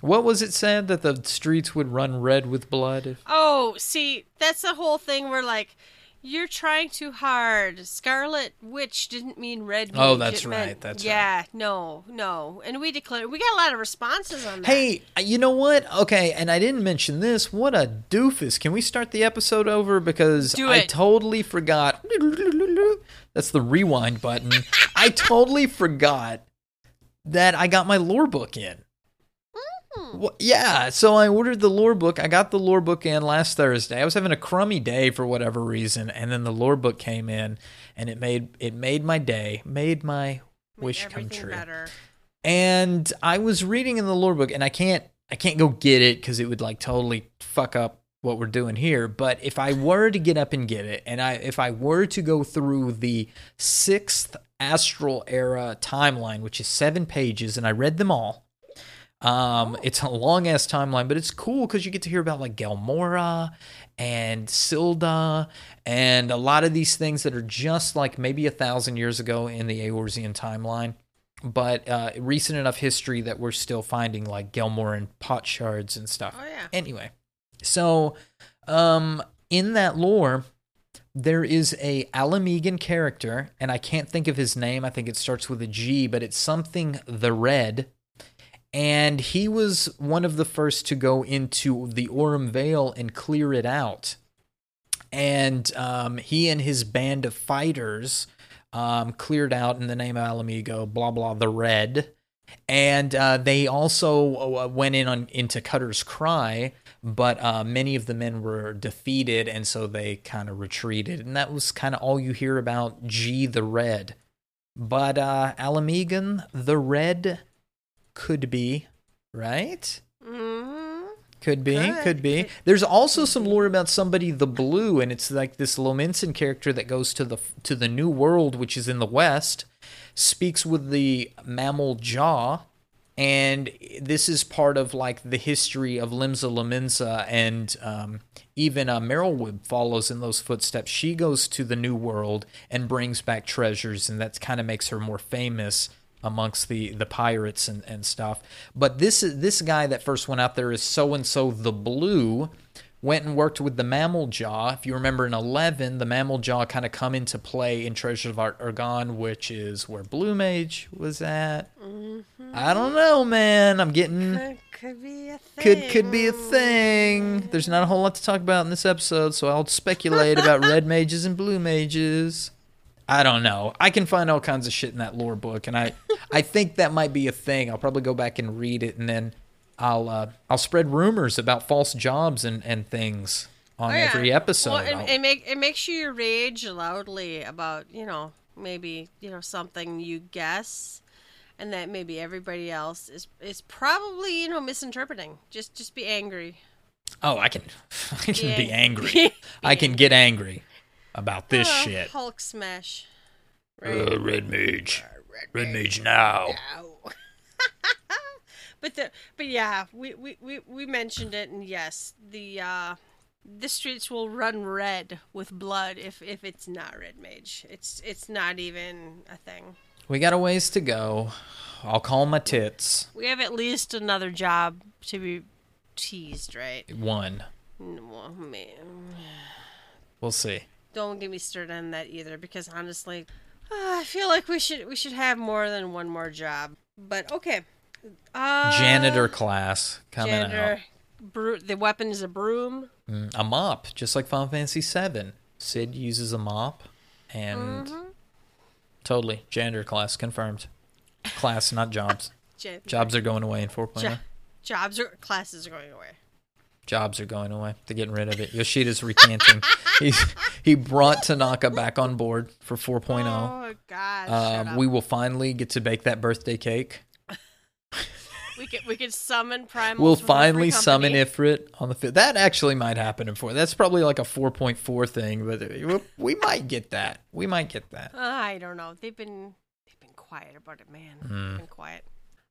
what was it said that the streets would run red with blood? If, Oh, see, that's the whole thing where like you're trying too hard. Scarlet Witch didn't mean red. Oh, that's it meant- right, that's yeah. No, no, and we declared we got a lot of responses on that. hey, you know what? Okay, and I didn't mention this. What a doofus! Can we start the episode over because I totally forgot. That's the rewind button. I totally forgot that I got my lore book in. Hmm. Wha- yeah, so I ordered the lore book. I got the lore book in last Thursday. I was having a crummy day for whatever reason, and then the lore book came in, and it made it made my day, made my Made wish come true. Better. And I was reading in the lore book, and I can't I can't go get it because it would like totally fuck up what we're doing here. But if I were to get up and get it, and I if I were to go through the sixth astral era timeline, which is seven pages, and I read them all. Um, It's a long ass timeline, but it's cool because you get to hear about like Gelmorra and Sil'dih and a lot of these things that are just like maybe a thousand years ago in the Eorzean timeline, but uh, recent enough history that we're still finding like Gelmorran pot shards and stuff. Oh, yeah. Anyway, so um, in that lore, there is a Ala Mhigan character, and I can't think of his name. I think it starts with a G, but it's something the Red. And he was one of the first to go into the Aurum Vale and clear it out. And um, he and his band of fighters um, cleared out in the name of Ala Mhigo, blah blah, the Red. And uh, they also uh, went in on into Cutter's Cry, but uh, many of the men were defeated, and so they kind of retreated. And that was kind of all you hear about G the Red. But uh, Ala Mhigan the Red could be, right? hmm Could be, Could. could be. There's also some lore about somebody the blue, and it's like this Lominsan character that goes to the to the New World, which is in the West, speaks with the Mamool Ja, and this is part of like the history of Limsa Lominsa, and um, even uh, Merlwyb follows in those footsteps. She goes to the New World and brings back treasures, and that kind of makes her more famous amongst the the pirates and, and stuff. But this this guy that first went out there is so and so the blue went and worked with the Mamool Ja. If you remember in eleven, the Mamool Ja kind of come into play in Treasures of Aht Urhgan, which is where Blue Mage was at. Mm-hmm. I don't know, man. I'm getting Could, could be a thing. could could be a thing. There's not a whole lot to talk about in this episode, so I'll speculate about red mages and blue mages. I don't know. I can find all kinds of shit in that lore book, and I I think that might be a thing. I'll probably go back and read it, and then I'll uh, I'll spread rumors about false jobs and and things on Oh, yeah. every episode. Well, and, I'll- make it makes you rage loudly about you know maybe you know something you guess, and that maybe everybody else is is probably you know misinterpreting. Just just be angry. oh, I can I can be Yeah. angry. I can get angry about this Oh, shit. Hulk smash. Right. Uh, red mage, red mage now. Ow. but the but yeah, we, we, we, we mentioned it and yes, the uh the streets will run red with blood if if it's not red mage. It's it's not even a thing. We got a ways to go. I'll call my tits. We have at least another job to be teased, right? One. Well, man, We'll see. Don't get me started on that either because honestly, uh, I feel like we should we should have more than one more job. But okay. Uh, Janitor class coming janitor. Bro- the weapon is a broom. Mm, a mop, just like Final Fantasy VII. Sid uses a mop, and Mm-hmm. totally janitor class confirmed. Class, not jobs. Jobs are going away in 4.0. Jo- jobs or classes are going away. Jobs are going away. They're getting rid of it. Yoshida's recanting. He's, he brought Tanaka back on board for 4.0. Oh God! Um, we will finally get to bake that birthday cake. we could we could summon primals. We'll finally summon. Ifrit on the fifth. That actually might happen in four. That's probably like a 4.4 thing, but we- we might get that. We might get that. I don't know. They've been they've been quiet about it, man. They've been quiet.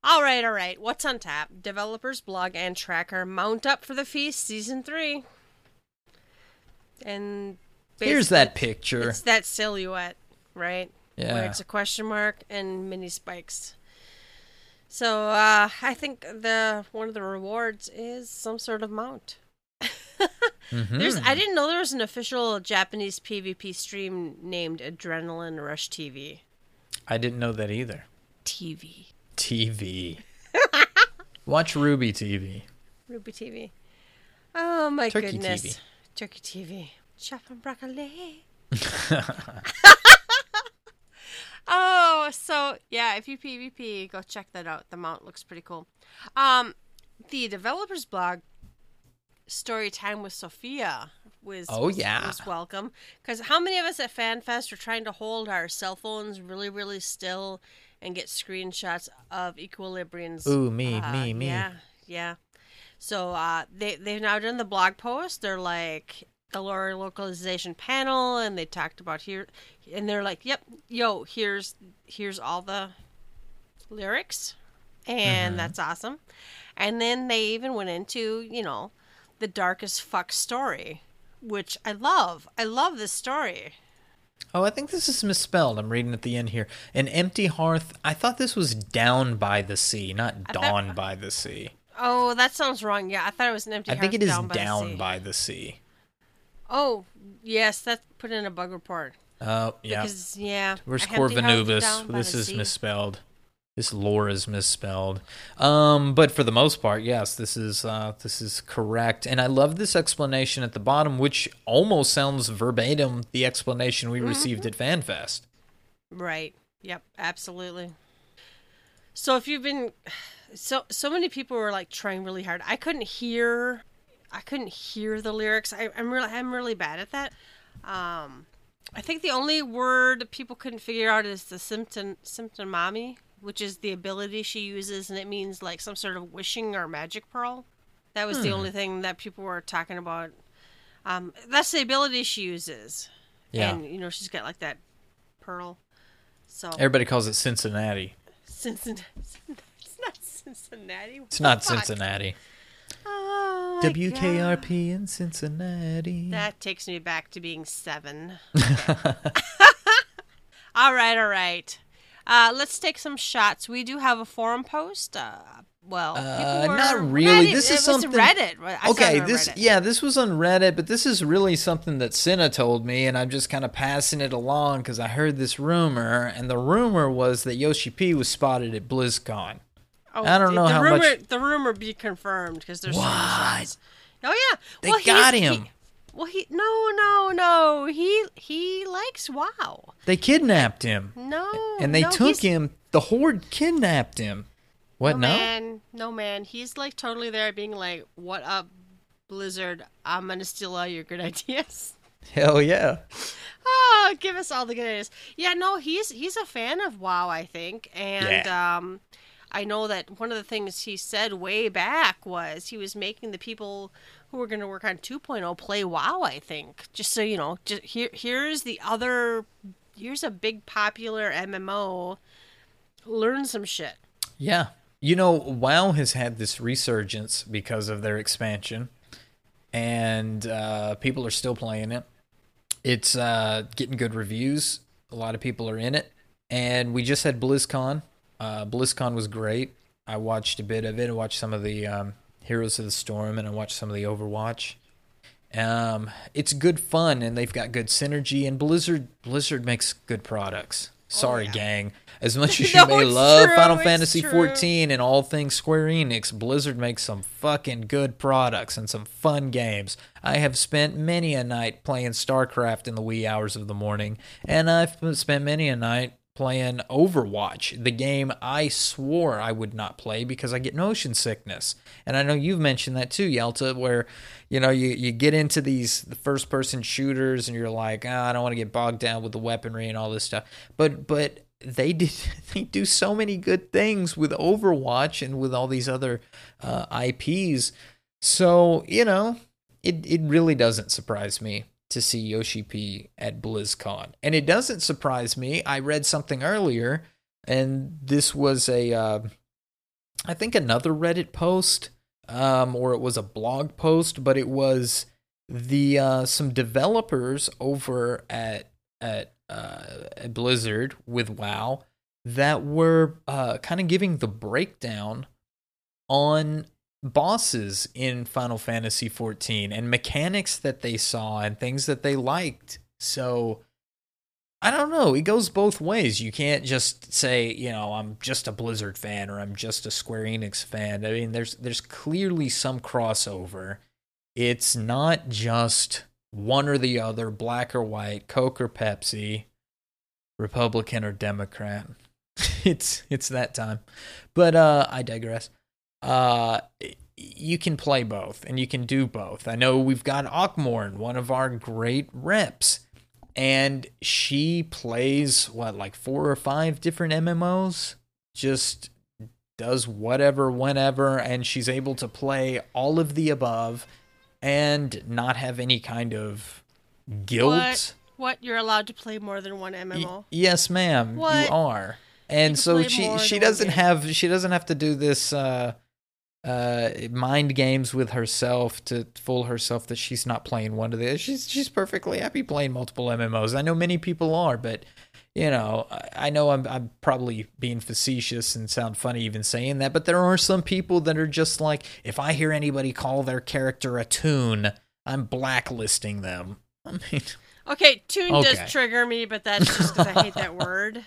All right, all right. What's on tap? Developers blog and tracker mount up for the feast season three. And Here's that picture. It's that silhouette, right? Where Yeah. it's a question mark and mini spikes. So uh, I think the one of the rewards is some sort of mount. Mhm. There's I didn't know there was an official Japanese PvP stream named Adrenaline Rush TV. I didn't know that either. TV. TV. Watch Ruby TV. Ruby TV. Oh my Turkey goodness. TV. Turkey TV. Chop and broccoli. oh, so yeah, if you PvP, go check that out. The mount looks pretty cool. Um, the developers blog, story time with Sophia was Oh, was- yeah. was welcome because how many of us at FanFest are trying to hold our cell phones really really still and get screenshots of Equilibrium's Ooh, me, uh, me, me. yeah yeah so uh, they they've now done the blog post. They're like the lore localization panel, and they talked about here, and they're like, "Yep, yo, here's here's all the lyrics, and that's awesome. And then they even went into, you know, the darkest fuck story, which I love. I love this story. Oh, I think this is misspelled. I'm reading at the end here. An empty hearth. I thought this was down by the sea, not thought- dawn by the sea. Oh, that sounds wrong. Yeah, I thought it was an empty I think it is down by the down by the sea. Oh, yes, that's put in a bug report. Oh, yeah. Because, yeah. Where's a empty hearth Corvinubus? This is sea. misspelled. This lore is misspelled. Um, but for the most part, yes, this is uh, this is correct. And I love this explanation at the bottom, which almost sounds verbatim the explanation we received at FanFest. Right. Yep. Absolutely. So if you've been, so so many people were like trying really hard. I couldn't hear, I couldn't hear the lyrics. I, I'm really I'm really bad at that. Um, I think the only word people couldn't figure out is the symptom Cintamani, which is the ability she uses, and it means like some sort of wishing or magic pearl. That was the only thing that people were talking about. Um, that's the ability she uses. Yeah. And you know she's got like that pearl. So Everybody calls it Cincinnati. Cincinnati. It's not Cincinnati. It's not Fuck. Cincinnati. Oh, my God. WKRP in Cincinnati. That takes me back to being seven. all right, all right. Uh, let's take some shots. We do have a forum post. Uh, well, Uh, were, not really. Reddit- This it is was something- Reddit. I okay, this Reddit. yeah, this was on Reddit, but this is really something that Cinna told me, and I'm just kind of passing it along because I heard this rumor, and the rumor was that Yoshi P was spotted at BlizzCon. Oh, I don't the- know the how rumor, much- The rumor be confirmed because there's What? Oh yeah, They well, he's- got he- him. Well, he no, no, no. He he likes WoW. They kidnapped him, No, and they no, took he's- him. The Horde kidnapped him. What? No, No. man, no man. He's like totally there, being like, "What up, Blizzard? I'm gonna steal all your good ideas." Hell yeah. oh, give us all the good ideas. Yeah, no, he's he's a fan of WoW, I think, and um, I know that one of the things he said way back was he was making the people who were going to work on 2.0 play WoW. I think, just so you know, just here here's the other. Here's a big popular MMO. Learn some shit. Yeah. You know, WoW has had this resurgence because of their expansion, and uh, people are still playing it. It's uh, getting good reviews. A lot of people are in it. And we just had BlizzCon. Uh, BlizzCon was great. I watched a bit of it. I watched some of the um, Heroes of the Storm, and I watched some of the Overwatch. Um, it's good fun, and they've got good synergy. And Blizzard, Blizzard makes good products. Sorry, yeah. gang. As much as you No, may love true, Final Fantasy. 14 and all things Square Enix, Blizzard makes some fucking good products and some fun games. I have spent many a night playing StarCraft in the wee hours of the morning, and I've spent many a night playing Overwatch, the game I swore I would not play because I get motion sickness. And I know you've mentioned that too, Yelta, where you know you, you get into these first person shooters and you're like, ah, I don't want to get bogged down with the weaponry and all this stuff. But but they did they do so many good things with Overwatch and with all these other uh, IPs. So you know, it it really doesn't surprise me to see Yoshi P at BlizzCon, and it doesn't surprise me. I read something earlier, and this was a uh, I think another Reddit post, um, or it was a blog post, but it was the uh, some developers over at at, uh, at Blizzard with WoW that were uh, kind of giving the breakdown on bosses in Final Fantasy 14 and mechanics that they saw and things that they liked. So I don't know. It goes both ways. You can't just say, you know, I'm just a Blizzard fan or I'm just a Square Enix fan. I mean, there's there's clearly some crossover. It's not just one or the other, black or white, Coke or Pepsi, Republican or Democrat. it's it's that time. But uh I digress. Uh you can play both and you can do both. I know we've got Ockmorn, one of our great reps, and she plays what like four or five different MMOs. Just does whatever whenever and she's able to play all of the above and not have any kind of guilt. What? What? You're allowed to play more than one Y- MMO? yes, ma'am, What? you are. and You so she she doesn't have she doesn't have to do this uh uh mind games with herself to fool herself that she's not playing one of the she's she's perfectly happy playing multiple MMOs. I know many people are, but you know, I- I know I'm I'm probably being facetious and sound funny even saying that, but there are some people that are just like if I hear anybody call their character a tune, I'm blacklisting them. I mean, Okay, tune Okay. does trigger me, but that's just because I hate that word.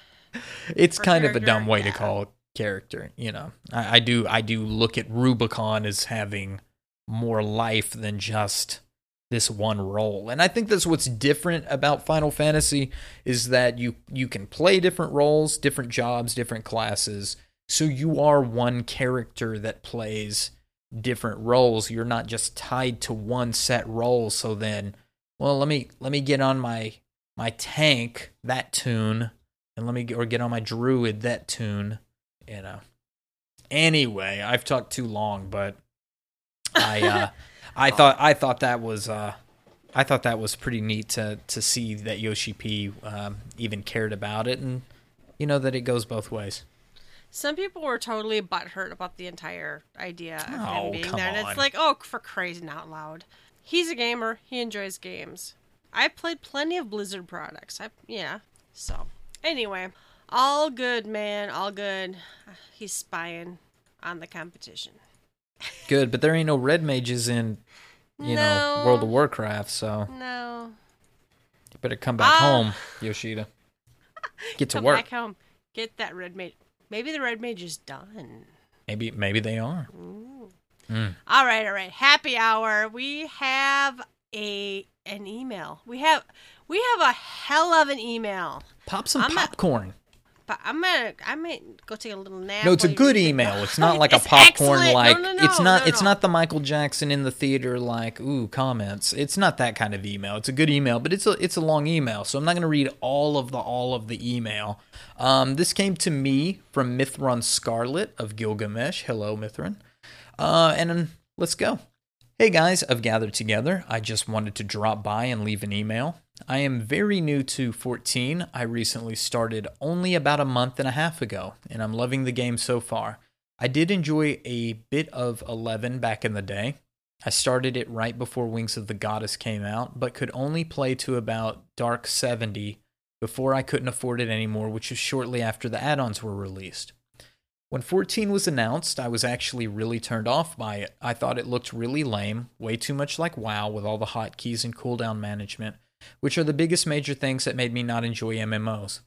it's kind of a dumb way to yeah. call character you know. I, I do i do look at rubicon as having more life than just this one role. And i think that's what's different about final fantasy is that you you can play different roles different jobs different classes. So you are one character that plays different roles. You're not just tied to one set role. So then well let me let me get on my my tank that tune and let me or get on my druid that tune you know anyway i've talked too long but i uh i thought i thought that was uh i thought that was pretty neat to to see that yoshi p um, even cared about it and you know that it goes both ways Some people were totally butthurt about the entire idea of Oh, him being there, and it's like, oh, for crazy out loud. He's a gamer. He enjoys games. I've played plenty of Blizzard products. I yeah. So anyway, all good, man. All good. He's spying on the competition. good but there ain't no red mages in you know world of warcraft so No. you better come back Ah. home yoshida get to Come work back home. Get that red mage. Maybe the red mage is done. maybe maybe they are Mm. All right, all right. Happy hour. We have a an email. We have we have a hell of an email. pop some I'm popcorn But I'm gonna I might go take a little nap. No, it's a good email. It's not like a popcorn excellent. like No, no, it's not no, it's not the Michael Jackson in the theater like ooh comments. It's not that kind of email. It's a good email, but it's a it's a long email. So I'm not going to read all of the all of the email. Um this came to me from Mithron Scarlet of Gilgamesh. Hello Mithron. Uh and um, let's go. Hey guys, I've gathered together. I just wanted to drop by and leave an email. I am very new to 14. I recently started only about a month and a half ago, and I'm loving the game so far. I did enjoy a bit of 11 back in the day. I started it right before Wings of the Goddess came out, but could only play to about Dark 70 before I couldn't afford it anymore, which was shortly after the add ons were released. When 14 was announced, I was actually really turned off by it. I thought it looked really lame, way too much like WoW with all the hotkeys and cooldown management, which are the biggest major things that made me not enjoy MMOs.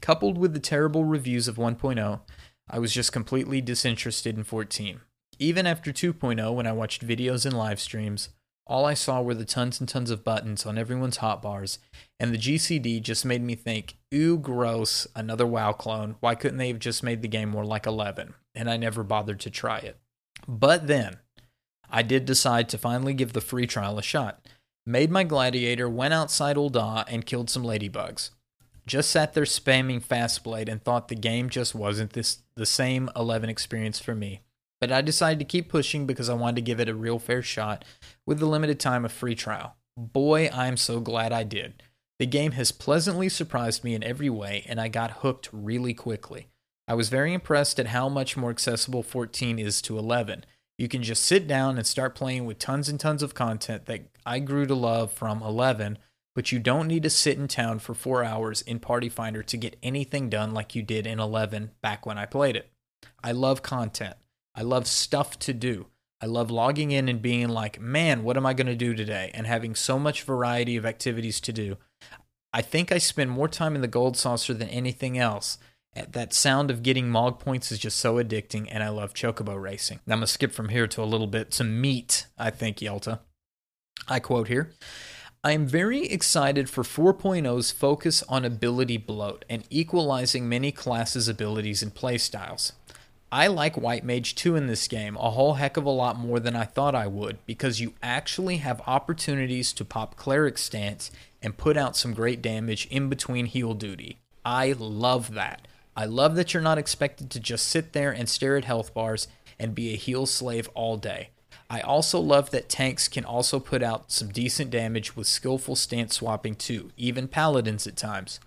Coupled with the terrible reviews of 1.0, I was just completely disinterested in 14. Even after 2.0, when I watched videos and live streams, all I saw were the tons and tons of buttons on everyone's hotbars, and the GCD just made me think, ooh, gross, another WoW clone. Why couldn't they have just made the game more like 11? And I never bothered to try it. But then, I did decide to finally give the free trial a shot. Made my gladiator, went outside Ul'dah, and killed some ladybugs. Just sat there spamming Fastblade and thought the game just wasn't this the same 11 experience for me. But I decided to keep pushing because I wanted to give it a real fair shot with the limited time of free trial. Boy, I'm so glad I did. The game has pleasantly surprised me in every way, and I got hooked really quickly. I was very impressed at how much more accessible 14 is to 11. You can just sit down and start playing with tons and tons of content that I grew to love from 11, but you don't need to sit in town for four hours in Party Finder to get anything done like you did in 11 back when I played it. I love content. I love stuff to do. I love logging in and being like, man, what am I going to do today? And having so much variety of activities to do. I think I spend more time in the gold saucer than anything else. That sound of getting Mog points is just so addicting, and I love Chocobo racing. Now I'm going to skip from here to a little bit to meat, I think, Yelta. I quote here I am very excited for 4.0's focus on ability bloat and equalizing many classes' abilities and playstyles. I like White Mage 2 in this game a whole heck of a lot more than I thought I would because you actually have opportunities to pop Cleric stance and put out some great damage in between heal duty. I love that. I love that you're not expected to just sit there and stare at health bars and be a heal slave all day. I also love that tanks can also put out some decent damage with skillful stance swapping too, even paladins at times.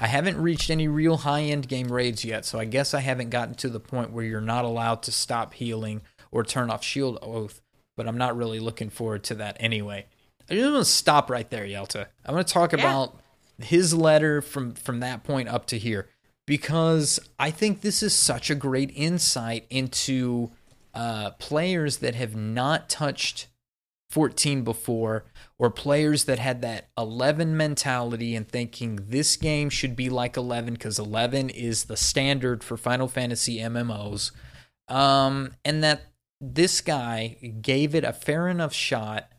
I haven't reached any real high end game raids yet, so I guess I haven't gotten to the point where you're not allowed to stop healing or turn off shield oath, but I'm not really looking forward to that anyway. I just want to stop right there, Yelta. I want to talk Yeah. about his letter from from that point up to here because I think this is such a great insight into uh, players that have not touched 14 before or players that had that 11 mentality and thinking this game should be like 11 because 11 is the standard for Final Fantasy MMOs. Um, and that this guy gave it a fair enough shot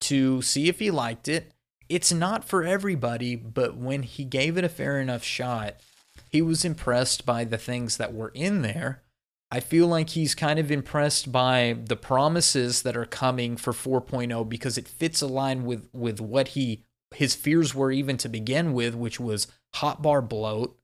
to see if he liked it. It's not for everybody, but when he gave it a fair enough shot, he was impressed by the things that were in there. I feel like he's kind of impressed by the promises that are coming for 4.0 because it fits a line with with what he his fears were even to begin with, which was hotbar bloat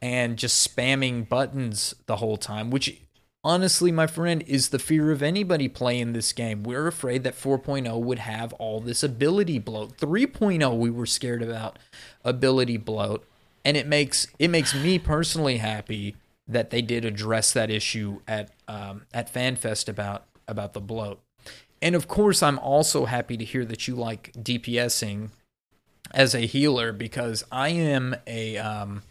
and just spamming buttons the whole time, which honestly, my friend, is the fear of anybody playing this game. We're afraid that 4.0 would have all this ability bloat. 3.0 we were scared about ability bloat, and it makes it makes me personally happy that they did address that issue at um, at FanFest about about the bloat. And of course, I'm also happy to hear that you like DPSing as a healer because I am a um,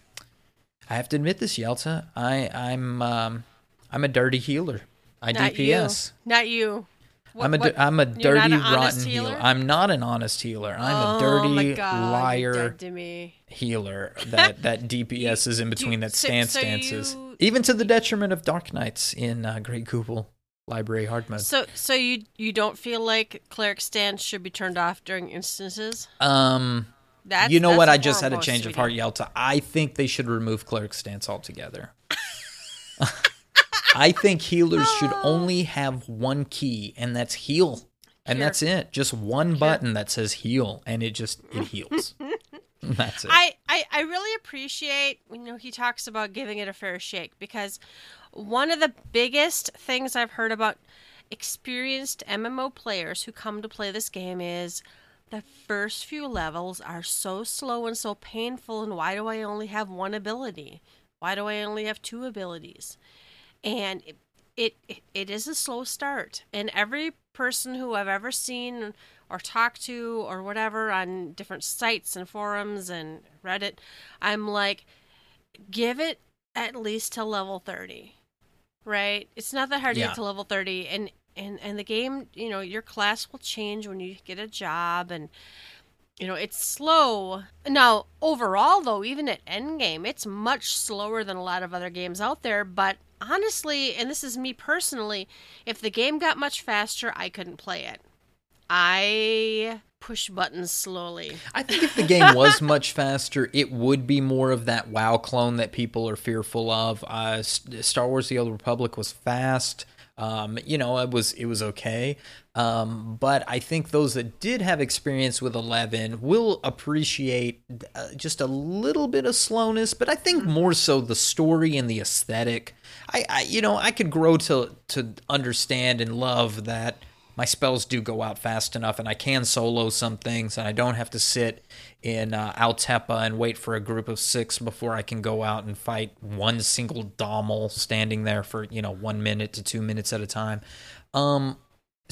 I have to admit this, Yelta. I I'm um, I'm a dirty healer. I Not DPS. you. Not you. What- I'm a what- am a dirty rotten healer? healer? I'm not an honest healer. I'm a Oh my dirty God, liar healer that that DPS is in between that stance so stances, you- even to the detriment of Dark Knights in uh, Great Gubal Library hard mode. So, so you you don't feel like cleric stance should be turned off during instances? Um, That's you know what? I just had a change of heart, Yelta. I think they should remove cleric stance altogether. I think healers should only have one key, and that's heal, and that's it. Just one button that says heal, and it just it heals. that's it. I, I I really appreciate you know he talks about giving it a fair shake because one of the biggest things I've heard about experienced MMO players who come to play this game is the first few levels are so slow and so painful and why do I only have one ability? Why do I only have two abilities? And it it, it, is a slow start and every person who I've ever seen or talked to or whatever on different sites and forums and Reddit, I'm like, give it at least to level 30, right? It's not that hard to get to level 30, and and and the game, you know, your class will change when you get a job, and you know it's slow. Now overall, though, even at endgame, it's much slower than a lot of other games out there, but. Honestly, and this is me personally, if the game got much faster, I couldn't play it. I push buttons slowly. I think if the game was much faster, it would be more of that WoW clone that people are fearful of. Uh, Star Wars: The Old Republic was fast. Um, you know, it was it was okay. Um, but I think those that did have experience with Eleven will appreciate uh, just a little bit of slowness. But I think more so the story and the aesthetic. I, I you know I could grow to to understand and love that my spells do go out fast enough and I can solo some things and I don't have to sit in uh, Altepa and wait for a group of six before I can go out and fight one single Dhalmel standing there for, you know, one minute to two minutes at a time. Um,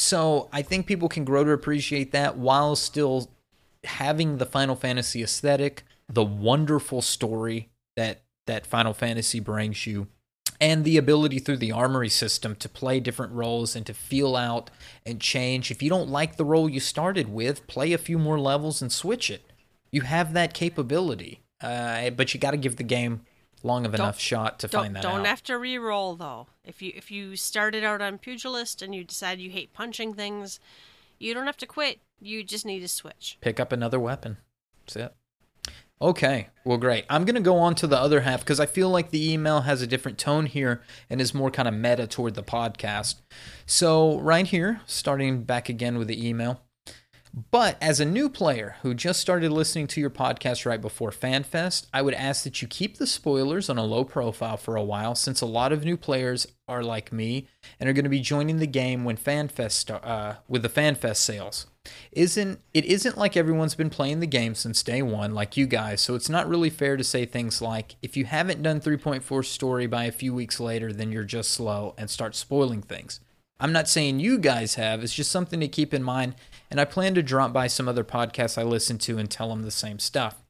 so I think people can grow to appreciate that while still having the Final Fantasy aesthetic, the wonderful story that that Final Fantasy brings you, and the ability through the armory system to play different roles and to feel out and change. If you don't like the role you started with, play a few more levels and switch it. You have that capability, uh, but you got to give the game long of enough shot to Don't find that don't out. have to re-roll though. If you if you started out on pugilist and you decide you hate punching things, you don't have to quit. You just need to switch. Pick up another weapon. That's it. Okay, well, great. I'm going to go on to the other half because I feel like the email has a different tone here and is more kind of meta toward the podcast. So, right here, starting back again with the email. But as a new player who just started listening to your podcast right before FanFest, I would ask that you keep the spoilers on a low profile for a while, since a lot of new players are like me and are going to be joining the game when FanFest uh, with the FanFest sales. Isn't it isn't like everyone's been playing the game since day one, like you guys. So it's not really fair to say things like, if you haven't done 3.4 story by a few weeks later, then you're just slow and start spoiling things. I'm not saying you guys have. It's just something to keep in mind. And I plan to drop by some other podcasts I listen to and tell them the same stuff.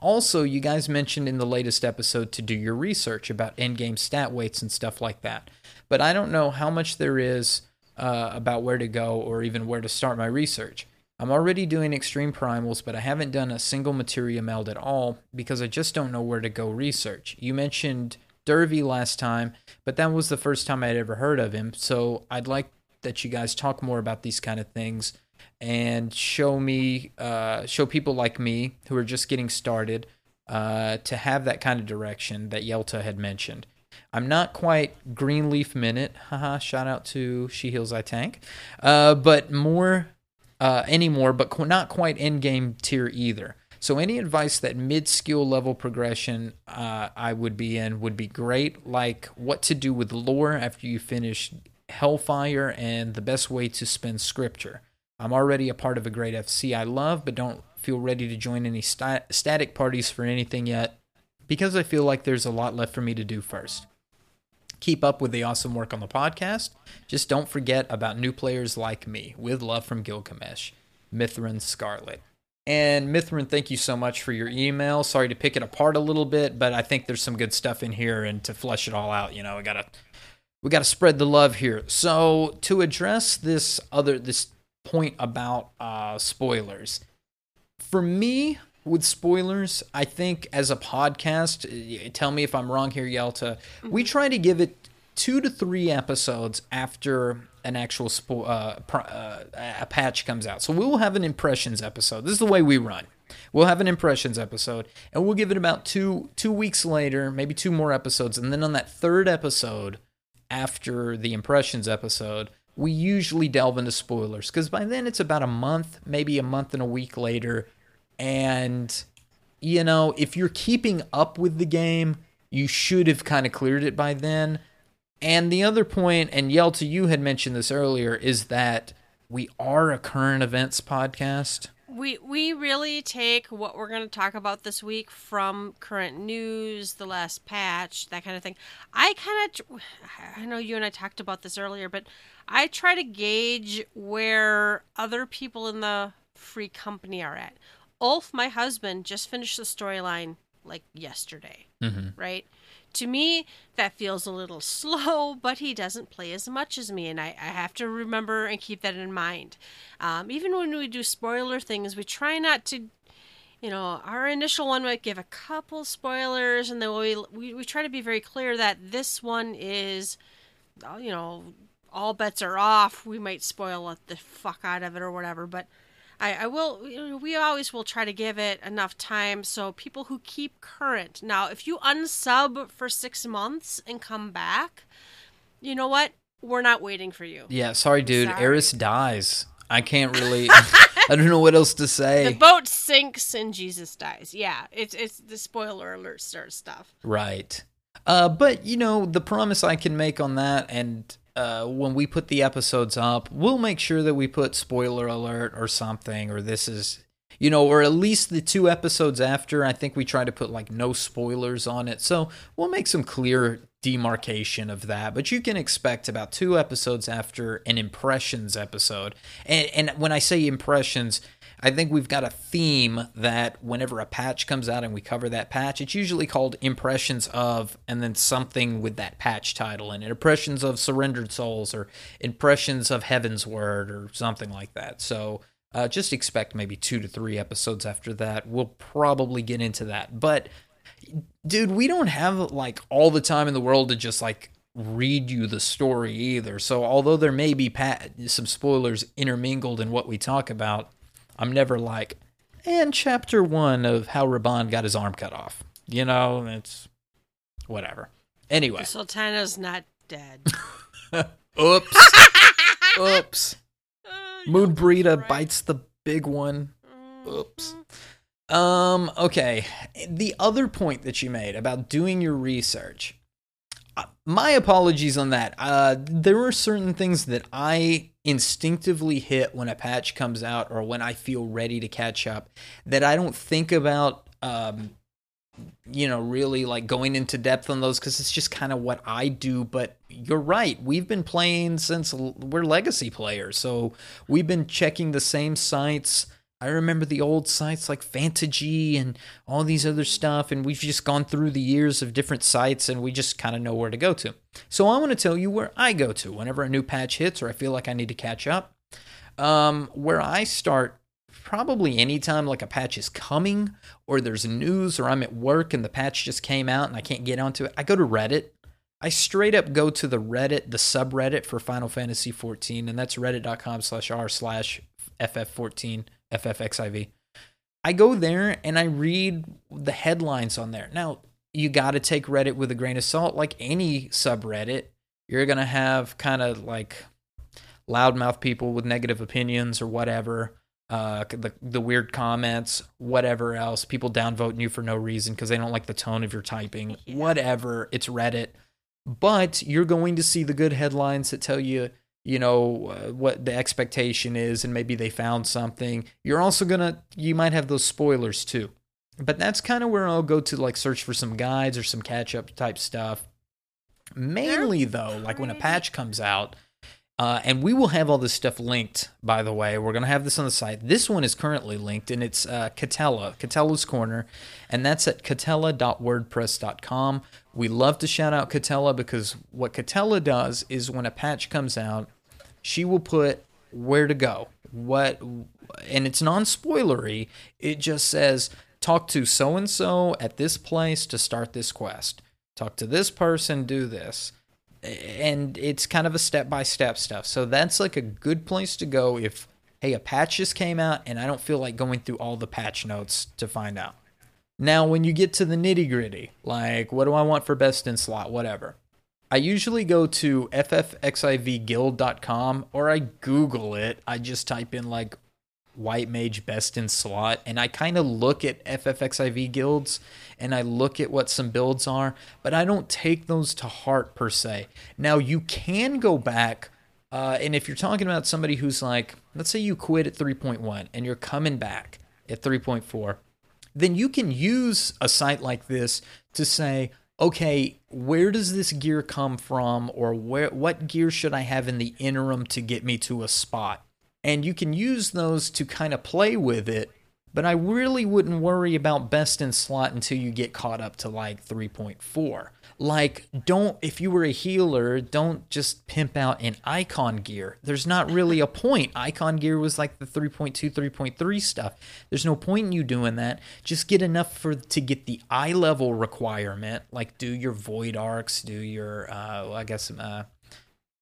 Also, you guys mentioned in the latest episode to do your research about endgame stat weights and stuff like that. But I don't know how much there is uh, about where to go or even where to start my research. I'm already doing extreme primals, but I haven't done a single materia meld at all because I just don't know where to go research. You mentioned Dervy last time, but that was the first time I'd ever heard of him. So I'd like that you guys talk more about these kind of things and show me, uh, show people like me who are just getting started uh, to have that kind of direction that Yelta had mentioned. I'm not quite Greenleaf Minute, haha. Shout out to She Heals I Tank, uh, but more uh, anymore, but not quite endgame tier either. So any advice that mid skill level progression uh, I would be in would be great, like what to do with lore after you finish Hellfire and the best way to spend scripture. I'm already a part of a great FC I love, but don't feel ready to join any st- static parties for anything yet because I feel like there's a lot left for me to do first. Keep up with the awesome work on the podcast. Just don't forget about new players like me. With love from Gilgamesh, Mithrin Scarlet. And Mithrin, thank you so much for your email. Sorry to pick it apart a little bit, but I think there's some good stuff in here, and to flesh it all out, you know, we gotta we gotta spread the love here. So to address this other this point about uh, spoilers, for me with spoilers, I think as a podcast, tell me if I'm wrong here, Yelta. We try to give it two to three episodes after an actual spo- uh, uh, a patch comes out. So we will have an impressions episode. This is the way we run. We'll have an impressions episode, and we'll give it about two two weeks later, maybe two more episodes, and then on that third episode, after the impressions episode, we usually delve into spoilers because by then it's about a month, maybe a month and a week later, and you know if you're keeping up with the game, you should have kind of cleared it by then. And the other point, and Yelta, you had mentioned this earlier, is that we are a current events podcast. We we really take what we're going to talk about this week from current news, the last patch, that kind of thing. I kind of I know you and I talked about this earlier, but I try to gauge where other people in the free company are at. Ulf, my husband, just finished the storyline like yesterday, Mm-hmm. right? To me, that feels a little slow, but he doesn't play as much as me, and I, I have to remember and keep that in mind. Um, even when we do spoiler things, we try not to, you know, our initial one might give a couple spoilers, and then we, we, we try to be very clear that this one is, uh, you know, all bets are off. We might spoil the fuck out of it or whatever, but I, I will. We always will try to give it enough time so people who keep current. Now, if you unsub for six months and come back, you know what? We're not waiting for you. Yeah, sorry, dude. Sorry. Aeris dies. I can't really. I don't know what else to say. The boat sinks and Jesus dies. Yeah, it's it's the spoiler alert sort of stuff. Right. Uh, but you know the promise I can make on that, and uh, when we put the episodes up, we'll make sure that we put spoiler alert or something, or this is, you know, or at least the two episodes after. I think we try to put like no spoilers on it, so we'll make some clear demarcation of that. But you can expect about two episodes after an impressions episode, and and when I say impressions. I think we've got a theme that whenever a patch comes out and we cover that patch, it's usually called Impressions of, and then something with that patch title in it. Impressions of Surrendered Souls or Impressions of Heavensward or something like that. So uh, just expect maybe two to three episodes after that. We'll probably get into that. But, dude, we don't have like all the time in the world to just like read you the story either. So although there may be pat- some spoilers intermingled in what we talk about, I'm never like, and chapter one of how Raubahn got his arm cut off. You know, it's whatever. Anyway, Sultana's not dead. oops, oops. Uh, Moenbryda right. bites the big one. Oops. Um, okay. The other point that you made about doing your research. My apologies on that. Uh, there are certain things that I instinctively hit when a patch comes out or when I feel ready to catch up that I don't think about um, you know, really like going into depth on those because it's just kind of what I do. But you're right. We've been playing since we're legacy players. So we've been checking the same sites. I remember the old sites like Fantagy and all these other stuff. And we've just gone through the years of different sites and we just kind of know where to go to. So I want to tell you where I go to whenever a new patch hits or I feel like I need to catch up. Um, where I start probably anytime like a patch is coming or there's news or I'm at work and the patch just came out and I can't get onto it, I go to Reddit. I straight up go to the Reddit, the subreddit for Final Fantasy 14, and that's reddit.com slash r slash ff14 ffxiv. I go there and I read the headlines on there. Now, you got to take Reddit with a grain of salt. Like any subreddit, you're going to have kind of like loudmouth people with negative opinions or whatever uh, the the weird comments, whatever else, people downvoting you for no reason because they don't like the tone of your typing, Yeah. whatever. It's Reddit, but you're going to see the good headlines that tell you, you know, uh, what the expectation is, and maybe they found something. You're also gonna, you might have those spoilers too, but that's kind of where I'll go to like search for some guides or some catch up type stuff. Mainly though, like when a patch comes out. Uh, and we will have all this stuff linked, by the way. We're going to have this on the site. This one is currently linked, and it's uh, Catella, Catella's Corner, and that's at catella.wordpress.com. We love to shout out Catella because what Catella does is when a patch comes out, she will put where to go, what, and it's non spoilery. It just says, talk to so and so at this place to start this quest. Talk to this person, do this and it's kind of a step by step stuff. So that's like a good place to go if hey, a patch just came out and I don't feel like going through all the patch notes to find out. Now, when you get to the nitty gritty, like what do I want for best in slot, whatever, I usually go to ffxivguild.com or I Google it. I just type in like white mage best in slot and I kind of look at FFXIV guilds and I look at what some builds are, but I don't take those to heart per se. Now you can go back uh, and if you're talking about somebody who's like, let's say you quit at 3.1 and you're coming back at 3.4, then you can use a site like this to say, okay, where does this gear come from, or where what gear should I have in the interim to get me to a spot? And you can use those to kind of play with it. But I really wouldn't worry about best in slot until you get caught up to like 3.4. Like, don't, if you were a healer, don't just pimp out an icon gear. There's not really a point. Icon gear was like the 3.2, 3.3 stuff. There's no point in you doing that. Just get enough for to get the eye level requirement. Like, do your Void Arks, do your, uh, I guess, uh,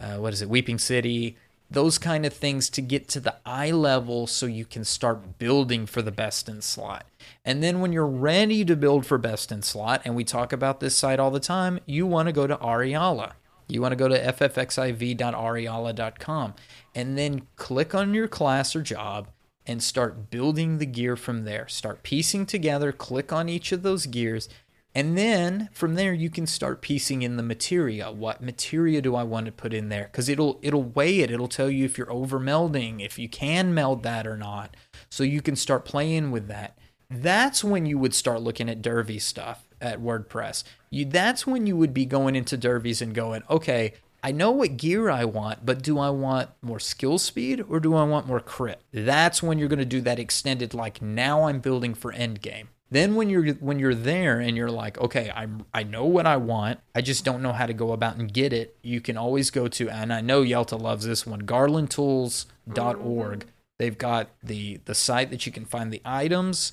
uh, what is it, Weeping City, those kind of things to get to the eye level so you can start building for the best in slot. And then when you're ready to build for best in slot, and we talk about this site all the time, you want to go to Ariyala. You want to go to ffxiv.ariyala.com and then click on your class or job and start building the gear from there. Start piecing together, click on each of those gears, and then from there you can start piecing in the materia. What materia do I want to put in there? Because it'll it'll weigh it. It'll tell you if you're over melding, if you can meld that or not. So you can start playing with that. That's when you would start looking at Dervy stuff at WordPress. You that's when you would be going into Dervies and going, okay, I know what gear I want, but do I want more skill speed or do I want more crit? That's when you're going to do that extended like now I'm building for endgame. Then when you're when you're there and you're like, okay, I I know what I want. I just don't know how to go about and get it. You can always go to and I know Yelta loves this one, garlandtools.org. They've got the the site that you can find the items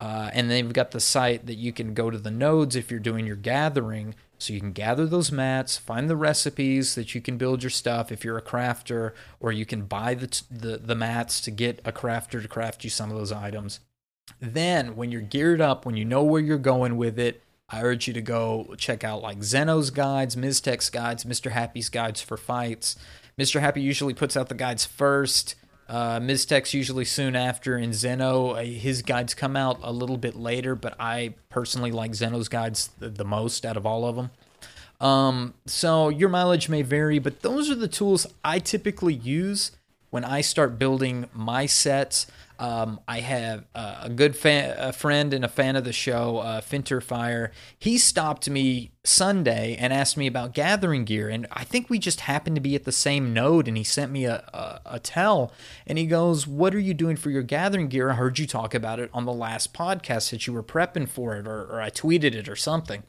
uh, and they've got the site that you can go to the nodes if you're doing your gathering. So you can gather those mats, find the recipes that you can build your stuff if you're a crafter, or you can buy the, t- the, the mats to get a crafter to craft you some of those items. Then, when you're geared up, when you know where you're going with it, I urge you to go check out like Zeno's guides, Mizzteq's guides, Mr. Happy's guides for fights. Mr. Happy usually puts out the guides first. Uh, usually soon after, and Zeno, uh, his guides come out a little bit later, but I personally like Zeno's guides the, the most out of all of them. Um, so your mileage may vary, but those are the tools I typically use when I start building my sets. Um, I have uh, a good fan, a friend and a fan of the show, uh, Finterfire. He stopped me Sunday and asked me about gathering gear, and I think we just happened to be at the same node. And he sent me a, a, a tell, and he goes, "What are you doing for your gathering gear? I heard you talk about it on the last podcast that you were prepping for it, or, or I tweeted it or something."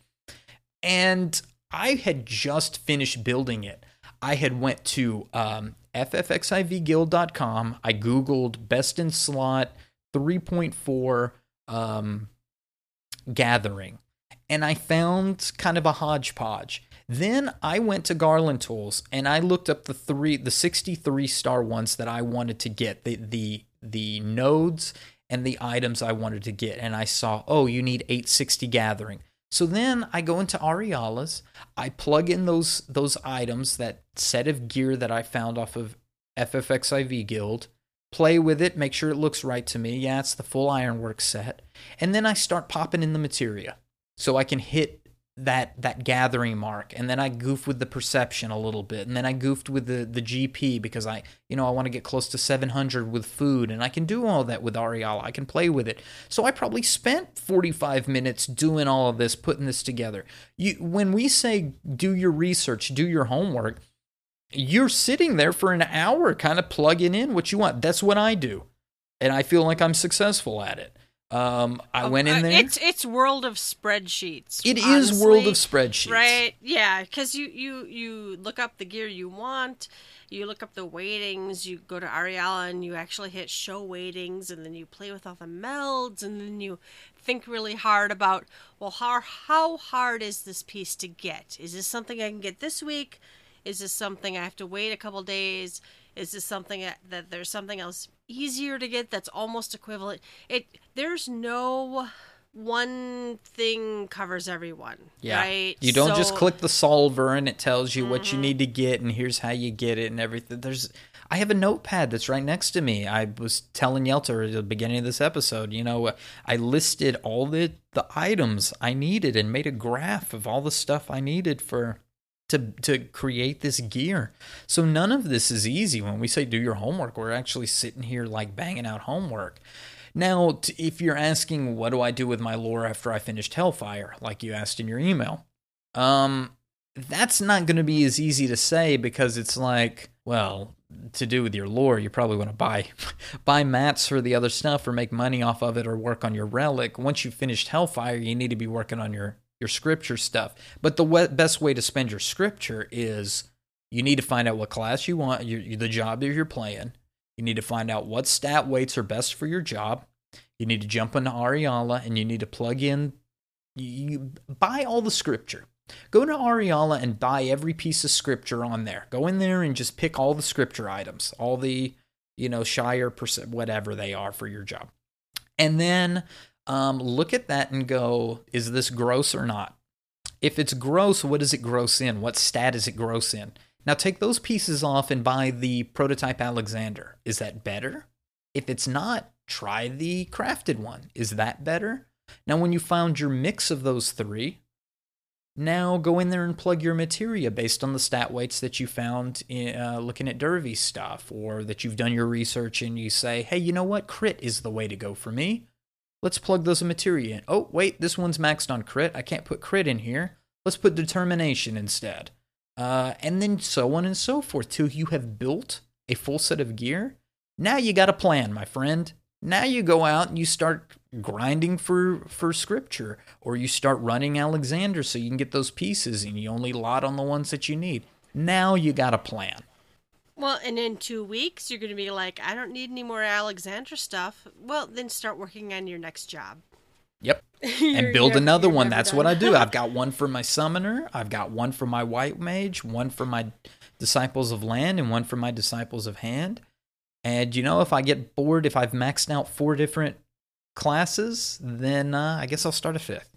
And I had just finished building it. I had went to um, ffxivguild.com. I googled best in slot 3.4 um, gathering, and I found kind of a hodgepodge. Then I went to Garland Tools and I looked up the three, the 63 star ones that I wanted to get, the the the nodes and the items I wanted to get, and I saw, oh, you need 860 gathering. So then I go into Ariyala's, I plug in those those items, that set of gear that I found off of FFXIV Guild, play with it, make sure it looks right to me. Yeah, it's the full ironwork set. And then I start popping in the materia so I can hit that that gathering mark. And then I goof with the perception a little bit. And then I goofed with the the GP because I you know I want to get close to 700 with food. And I can do all that with Ariyala I can play with it. So I probably spent 45 minutes doing all of this putting this together. You when we say do your research do your homework you're sitting there for an hour kind of plugging in what you want. That's what I do. And I feel like I'm successful at it um, I Oh, went in uh, there. It's it's world of spreadsheets. It is honestly, world of spreadsheets. Right? Yeah, because you you you look up the gear you want, you look up the weightings, you go to Ariyala and you actually hit show weightings, and then you play with all the melds, and then you think really hard about well how how hard is this piece to get? Is this something I can get this week? Is this something I have to wait a couple days? Is this something that, that there's something else easier to get that's almost equivalent? It there's no one thing covers everyone. Yeah. Right. You don't just So- Mm-hmm. click the solver and it tells you what you need to get and here's how you get it and everything. There's I have a notepad that's right next to me. I was telling Yelta at the beginning of this episode, you know, I listed all the the items I needed and made a graph of all the stuff I needed for to to create this gear. So none of this is easy. When we say do your homework, we're actually sitting here like banging out homework. Now, if you're asking what do I do with my lore after I finished Hellfire, like you asked in your email, um, that's not going to be as easy to say because it's like, well, to do with your lore, you probably want to buy buy mats for the other stuff or make money off of it or work on your relic. Once you've finished Hellfire, you need to be working on your your scripture stuff. But the best way to spend your scripture is you need to find out what class you want, the job that you're playing. You need to find out what stat weights are best for your job. You need to jump into Ariyala and you need to plug in. You, you buy all the scripture. Go to Ariyala and buy every piece of scripture on there. Go in there and just pick all the scripture items, all the you know shire percent whatever they are for your job, and then um, look at that and go, is this gross or not? If it's gross, what does it gross in? What stat is it gross in? Now take those pieces off and buy the prototype Alexander. Is that better? If it's not, try the crafted one. Is that better? Now, when you found your mix of those three, now go in there and plug your materia based on the stat weights that you found in, uh, looking at Dervy stuff, or that you've done your research and you say, hey, you know what? Crit is the way to go for me. Let's plug those materia in. Oh, wait, this one's maxed on crit. I can't put crit in here. Let's put determination instead. Uh, and then so on and so forth till you have built a full set of gear. Now you got a plan, my friend. Now you go out and you start grinding for for scripture, or you start running Alexander so you can get those pieces, and you only lot on the ones that you need. Now you got a plan. Well, and in two weeks, you're going to be like, I don't need any more Alexander stuff. Well, then start working on your next job. Yep. And build another one. That's done. what I do. I've got one for my summoner, I've got one for my white mage, one for my disciples of land, and one for my disciples of hand. And you know, if I get bored, if I've maxed out four different classes, then uh, I guess I'll start a fifth.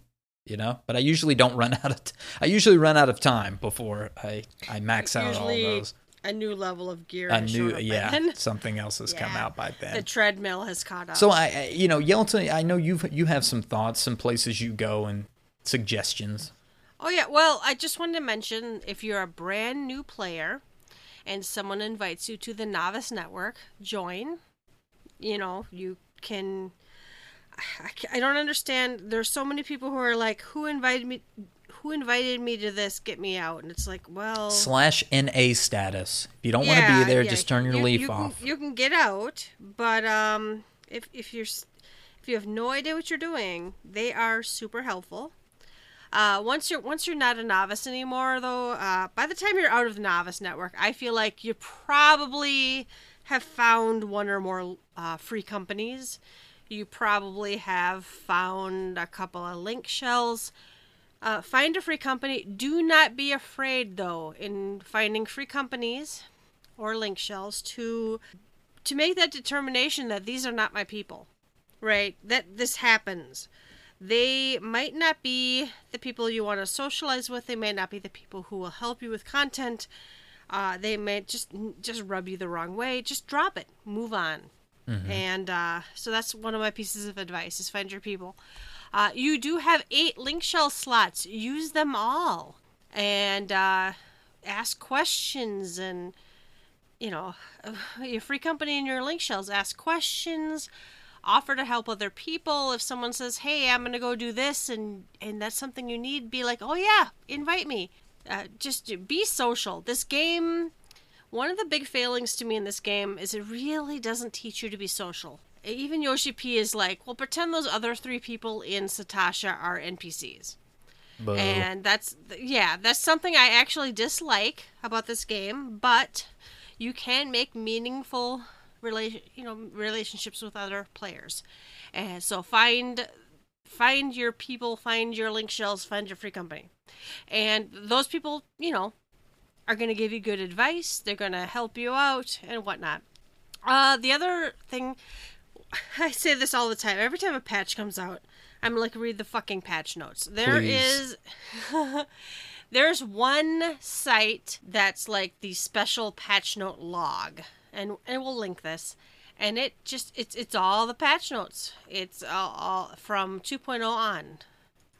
You know, but I usually don't run out of. T- I usually run out of time before I I max out all those. A new level of gear. A new, showed up by yeah, something else has come out by then. The treadmill has caught up. So I, I- you know, Yelta, I know you you have some thoughts, some places you go, and suggestions. Oh yeah, well, I just wanted to mention if you're a brand new player and someone invites you to the Novice Network, join. You know, you can I don't understand. There's so many people who are like, "Who invited me? Who invited me to this? Get me out!" And it's like, well, Slash NA status. If you don't want to be there, yeah, just turn your you- leaf you can- off. you can get out, but um, if if you're if you have no idea what you're doing, they are super helpful. Uh, once you're once you're not a novice anymore, though, uh, by the time you're out of the novice network, I feel like you probably have found one or more uh, free companies. You probably have found a couple of link shells. Uh, find a free company. Do not be afraid, though, in finding free companies or link shells to to make that determination that these are not my people, right? That this happens. They might not be the people you want to socialize with. They may not be the people who will help you with content. Uh, they may just just rub you the wrong way. Just drop it. Move on. And uh, so that's one of my pieces of advice: is find your people. Uh, you do have eight link shell slots. Use them all, and uh, ask questions and you know, your free company and your link shells. Ask questions, offer to help other people. If someone says, "Hey, I'm gonna go do this," and and that's something you need, be like, "Oh yeah, invite me." Uh, just be social. This game, one of the big failings to me in this game is it really doesn't teach you to be social. Even Yoshi P is like, well, pretend those other three people in Sastasha are NPCs. Boo. And that's yeah, that's something I actually dislike about this game, but you can make meaningful relation, you know, relationships with other players. And so find find your people, find your link shells, find your free company. And those people, you know, are going to give you good advice, they're going to help you out and whatnot. Uh the other thing I say this all the time. Every time a patch comes out, I'm like, read the fucking patch notes. There Please. is, there's one site that's like the special patch note log, and and we'll link this. And it just it's it's all the patch notes. It's all, all from 2.0 on.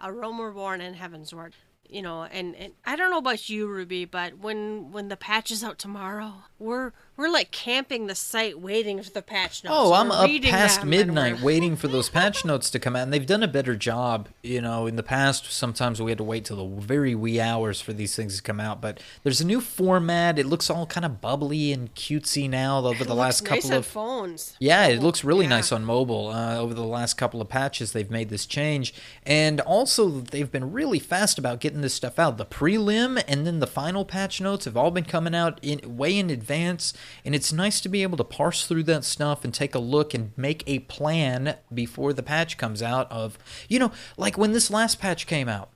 A Realm Reborn and Heavensward. You know, and, and I don't know about you, Ruby, but when when the patch is out tomorrow, we're we're like camping the site waiting for the patch notes. Oh, I'm We're up past midnight waiting for those patch notes to come out, and they've done a better job. You know, in the past, sometimes we had to wait till the very wee hours for these things to come out. But there's a new format. It looks all kind of bubbly and cutesy now over the last nice couple of phones. Yeah, it looks really Yeah. nice on mobile. Uh, over the last couple of patches, they've made this change, and also they've been really fast about getting this stuff out. The prelim and then the final patch notes have all been coming out in way in advance, and it's nice to be able to parse through that stuff and take a look and make a plan before the patch comes out. Of you know, like when this last patch came out.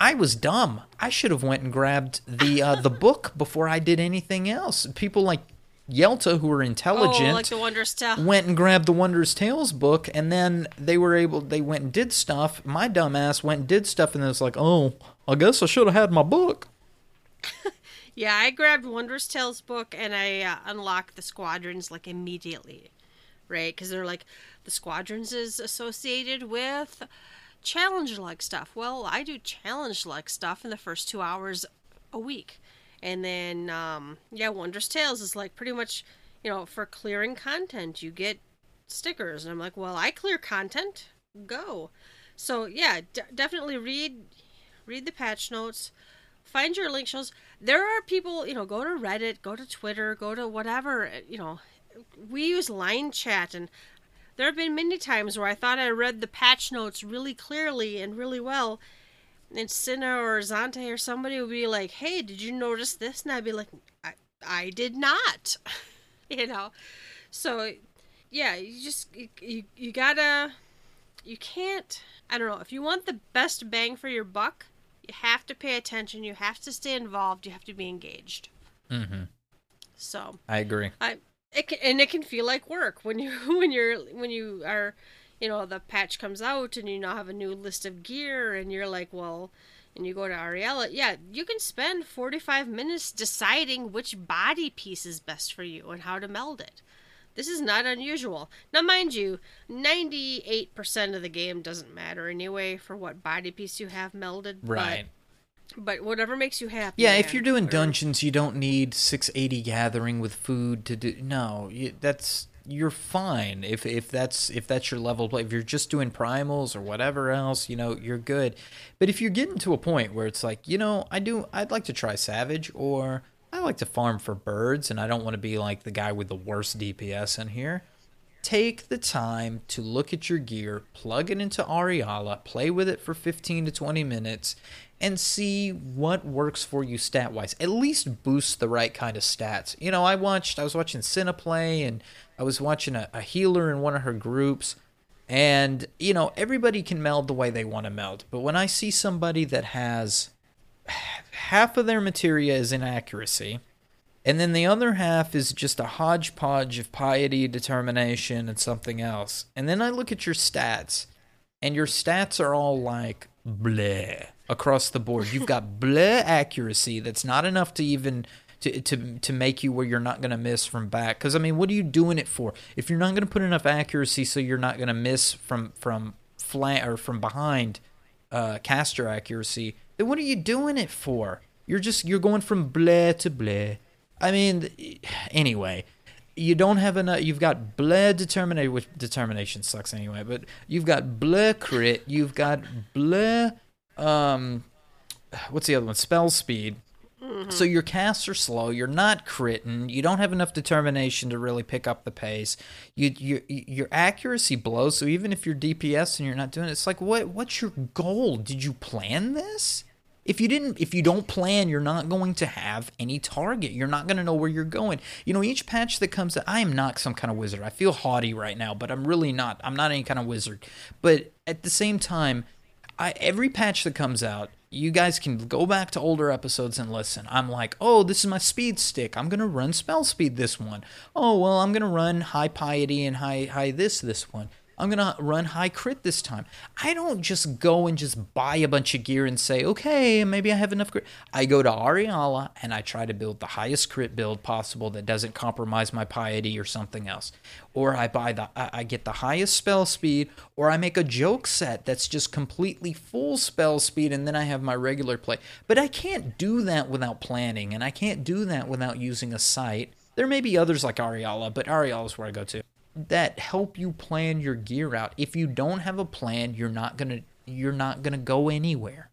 I was dumb. I should have went and grabbed the uh, the book before I did anything else. People like Yelta, who are intelligent, Oh, like the Wondrous Tale. went and grabbed the Wondrous Tales book, and then they were able. They went and did stuff. My dumbass went and did stuff, and then it's like, oh, I guess I should have had my book. Yeah, I grabbed Wondrous Tales book and I uh, unlocked the squadrons like immediately, right? Because they're like the squadrons is associated with challenge like stuff. Well, I do challenge like stuff in the first two hours a week, and then um, yeah, Wondrous Tales is like pretty much you know for clearing content you get stickers, and I'm like, well, I clear content, go. So yeah, d- definitely read read the patch notes find your link shows there are people you know go to reddit go to twitter go to whatever you know we use line chat and there have been many times where i thought i read the patch notes really clearly and really well and Cinna or Zante or somebody would be like, "Hey, did you notice this?" And I'd be like, "I, I did not," you know. So, yeah, you just you, you, you gotta you can't i don't know if you want the best bang for your buck you have to pay attention you have to stay involved you have to be engaged Mm-hmm. so I agree. i it can, and it can feel like work when you when you're when you are you know the patch comes out and you now have a new list of gear and you're like well and you go to Ariyala, yeah, you can spend 45 minutes deciding which body piece is best for you and how to meld it. This is not unusual. Now, mind you, 98% of the game doesn't matter anyway for what body piece you have melded. Right. But, but whatever makes you happy. Yeah, man. if you're doing Or- dungeons, you don't need 680 gathering with food to do. No, you, that's you're fine if if that's if that's your level play. If you're just doing primals or whatever else, you know, you're good. But if you're getting to a point where it's like, you know, I do, I'd like to try savage, or I like to farm for birds, and I don't want to be like the guy with the worst DPS in here. Take the time to look at your gear, plug it into Ariyala, play with it for 15 to 20 minutes, and see what works for you stat wise. At least boost the right kind of stats. You know, I watched, I was watching Cinna play, and I was watching a, a healer in one of her groups. And, you know, everybody can meld the way they want to meld. But when I see somebody that has half of their materia is inaccuracy, and then the other half is just a hodgepodge of piety, determination, and something else. And then I look at your stats, and your stats are all like bleh across the board. You've got bleh accuracy that's not enough to even to to to make you where you're not going to miss from back. Because I mean, what are you doing it for? If you're not going to put enough accuracy, so you're not going to miss from from flank or from behind uh, caster accuracy, then what are you doing it for? You're just you're going from bleh to bleh. I mean, anyway, you don't have enough. You've got bleh determination, which determination sucks anyway. But you've got bleh crit. You've got bleh. Um, what's the other one? Spell speed. So your casts are slow. You're not critting. You don't have enough determination to really pick up the pace. You, you your accuracy blows. So even if you're DPS and you're not doing it, it's like what what's your goal? Did you plan this? If you didn't, if you don't plan, you're not going to have any target. You're not going to know where you're going. You know, each patch that comes out, I am not some kind of wizard. I feel haughty right now, but I'm really not. I'm not any kind of wizard. But at the same time, I, every patch that comes out, you guys can go back to older episodes and listen. I'm like, oh, this is my speed stick. I'm gonna run spell speed this one. Oh well, I'm gonna run high piety and high high this this one. I'm gonna run high crit this time. I don't just go and just buy a bunch of gear and say, okay, maybe I have enough crit. I go to Ariyala and I try to build the highest crit build possible that doesn't compromise my piety or something else. Or I buy the I get the highest spell speed, or I make a joke set that's just completely full spell speed, and then I have my regular play. But I can't do that without planning, and I can't do that without using a site. There may be others like Ariyala, but Ariyala is where I go to that help you plan your gear out. If you don't have a plan, you're not gonna you're not gonna go anywhere.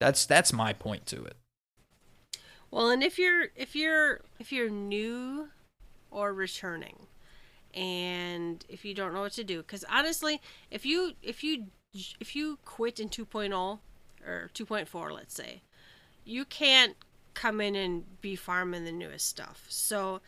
That's that's my point to it. Well, and if you're if you're if you're new or returning, and if you don't know what to do, because honestly, if you if you if you quit in 2.0 or 2.4, let's say, you can't come in and be farming the newest stuff. So,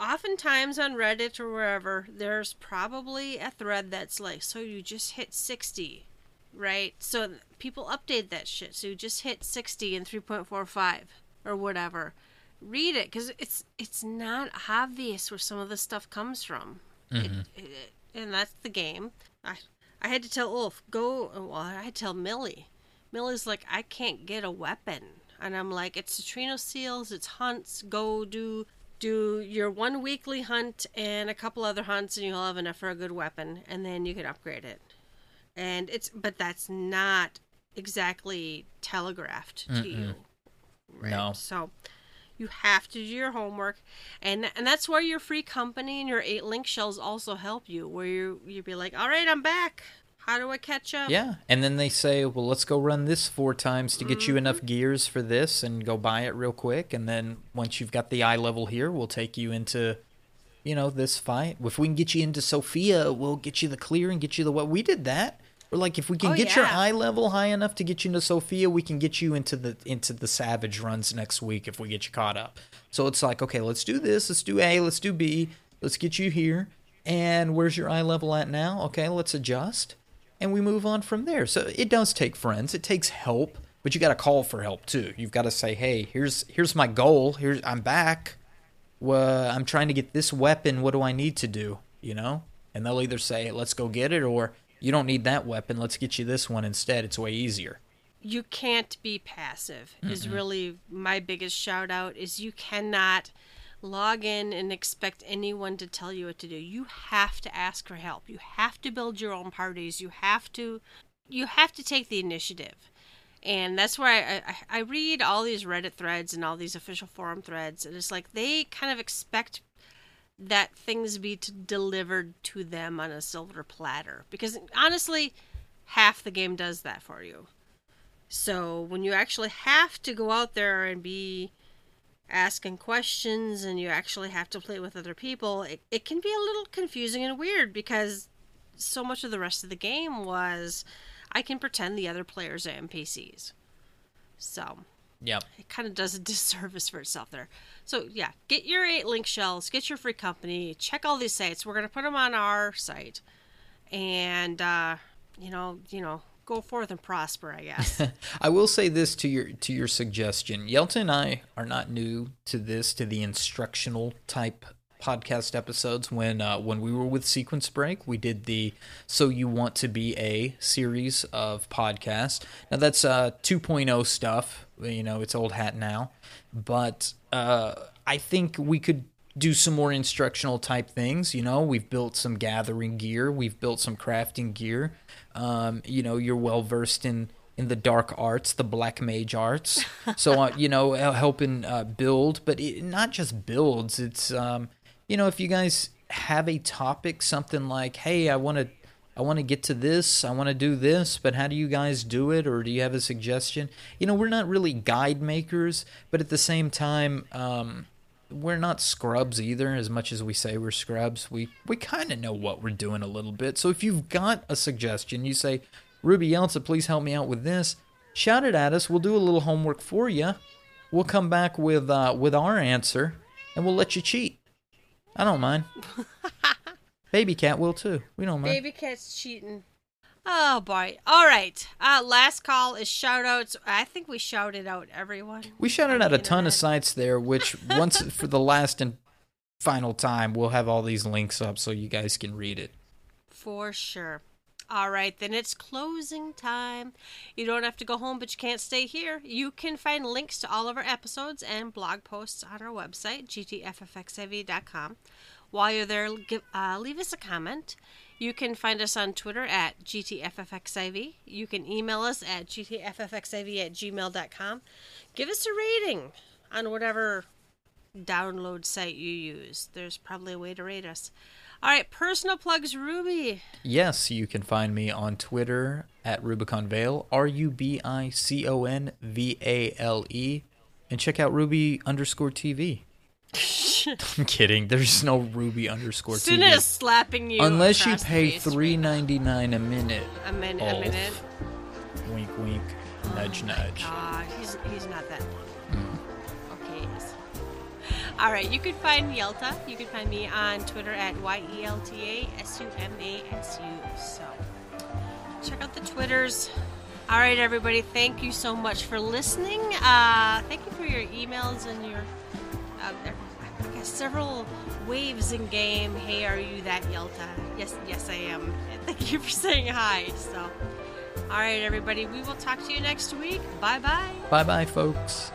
oftentimes on Reddit or wherever, there's probably a thread that's like, so you just hit 60, right? So people update that shit. So you just hit 60 in 3.45 or whatever. Read it because it's it's not obvious where some of this stuff comes from, It- mm-hmm. it- and that's the game. I I had to tell Ulf go. Well, I had to tell Millie. Millie's like, I can't get a weapon, and I'm like, it's Centurio seals, it's hunts. Go do do your one weekly hunt and a couple other hunts, and you'll have enough for a good weapon, and then you can upgrade it. And it's but that's not exactly telegraphed to you. Right. No. So you have to do your homework, and and that's where your free company and your eight link shells also help you. Where you you'd be like, all right, I'm back. How do I catch up? Yeah, and then they say, "Well, let's go run this four times to get you mm-hmm. enough gears for this, and go buy it real quick." And then once you've got the eye level here, we'll take you into, you know, this fight. If we can get you into Sophia, we'll get you the clear and get you the what we did that. Or like if we can Oh, get your eye level high enough to get you into Sophia, we can get you into the into the Savage runs next week if we get you caught up. So it's like, okay, let's do this. Let's do A. Let's do B. Let's get you here. And where's your eye level at now? Okay, let's adjust and we move on from there. So it does take friends, it takes help, but you got to call for help too. You've got to say, "Hey, here's here's my goal. Here's I'm back. Well, I'm trying to get this weapon. What do I need to do?" You know, and they'll either say, "Let's go get it," or "You don't need that weapon. Let's get you this one instead. It's way easier." you can't be passive is really my biggest shout out is you cannot log in and expect anyone to tell you what to do. You have to ask for help. You have to build your own parties. You have to you have to take the initiative. And that's where I, I, I read all these reddit threads and all these official forum threads and it's like they kind of expect that things be to delivered to them on a silver platter because honestly half the game does that for you. So when you actually have to go out there and be asking questions and you actually have to play with other people, it, it can be a little confusing and weird because so much of the rest of the game was I can pretend the other players are NPCs. So Yep. it kind of does a disservice for itself there. So yeah, get your eight link shells, get your free company, check all these sites. We're gonna put them on our site, and uh, you know, you know, go forth and prosper. I guess. I will say this to your to your suggestion. Yelta and I are not new to this to the instructional type podcast episodes. When uh, when we were with Sequence Break, we did the "So You Want to Be a" series of podcasts. Now that's uh, 2.0 stuff. You know, it's old hat now, but uh, I think we could do some more instructional type things. You know, we've built some gathering gear, we've built some crafting gear. Um, you know, you're well versed in in the dark arts, the black mage arts. So uh, you know, helping uh, build, but it, not just builds. It's um, you know, if you guys have a topic, something like, hey, I want to. I want to get to this. I want to do this, but how do you guys do it? Or do you have a suggestion? You know, we're not really guide makers, but at the same time, um, we're not scrubs either as much as we say we're scrubs. We we kind of know what we're doing a little bit. So if you've got a suggestion you say ruby Yeltsin, please help me out with this shout it at us. We'll do a little homework for you we'll come back with uh, with our answer and we'll let you cheat. I don't mind. Baby cat will too. We don't mind. Baby cat's cheating. Oh boy! All right. Uh, last call is shout outs. I think we shouted out everyone. we shouted out a ton of sites there which once for the last and final time we'll have all these links up so you guys can read it For sure. All right, then it's closing time. You don't have to go home, but you can't stay here. You can find links to all of our episodes and blog posts on our website, gtffxiv.com. While you're there, give, uh, leave us a comment. You can find us on Twitter at GTFFXIV. You can email us at GTFFXIV at gmail.com. Give us a rating on whatever download site you use. There's probably a way to rate us. All right, personal plugs, Ruby. Yes, you can find me on Twitter at Rubicon Vale, R U B I C O N V A L E, and check out Ruby underscore TV. I'm kidding. There's no Ruby underscore Suna is TV. slapping you. Unless you pay three ninety nine a minute. a minute, a minute. Wink, wink. Nudge, nudge. God, he's he's not that. Okay. yes. All right, you can find Yelta. You can find me on Twitter at y e l t a s u m a s u. So check out the Twitters. All right, everybody. Thank you so much for listening. Uh, thank you for your emails and your. Uh, I got several waves in game. Hey, are you that Yelta? Yes, yes, I am. Thank you for saying hi. So, all right, everybody. We will talk to you next week. Bye bye. Bye bye, folks.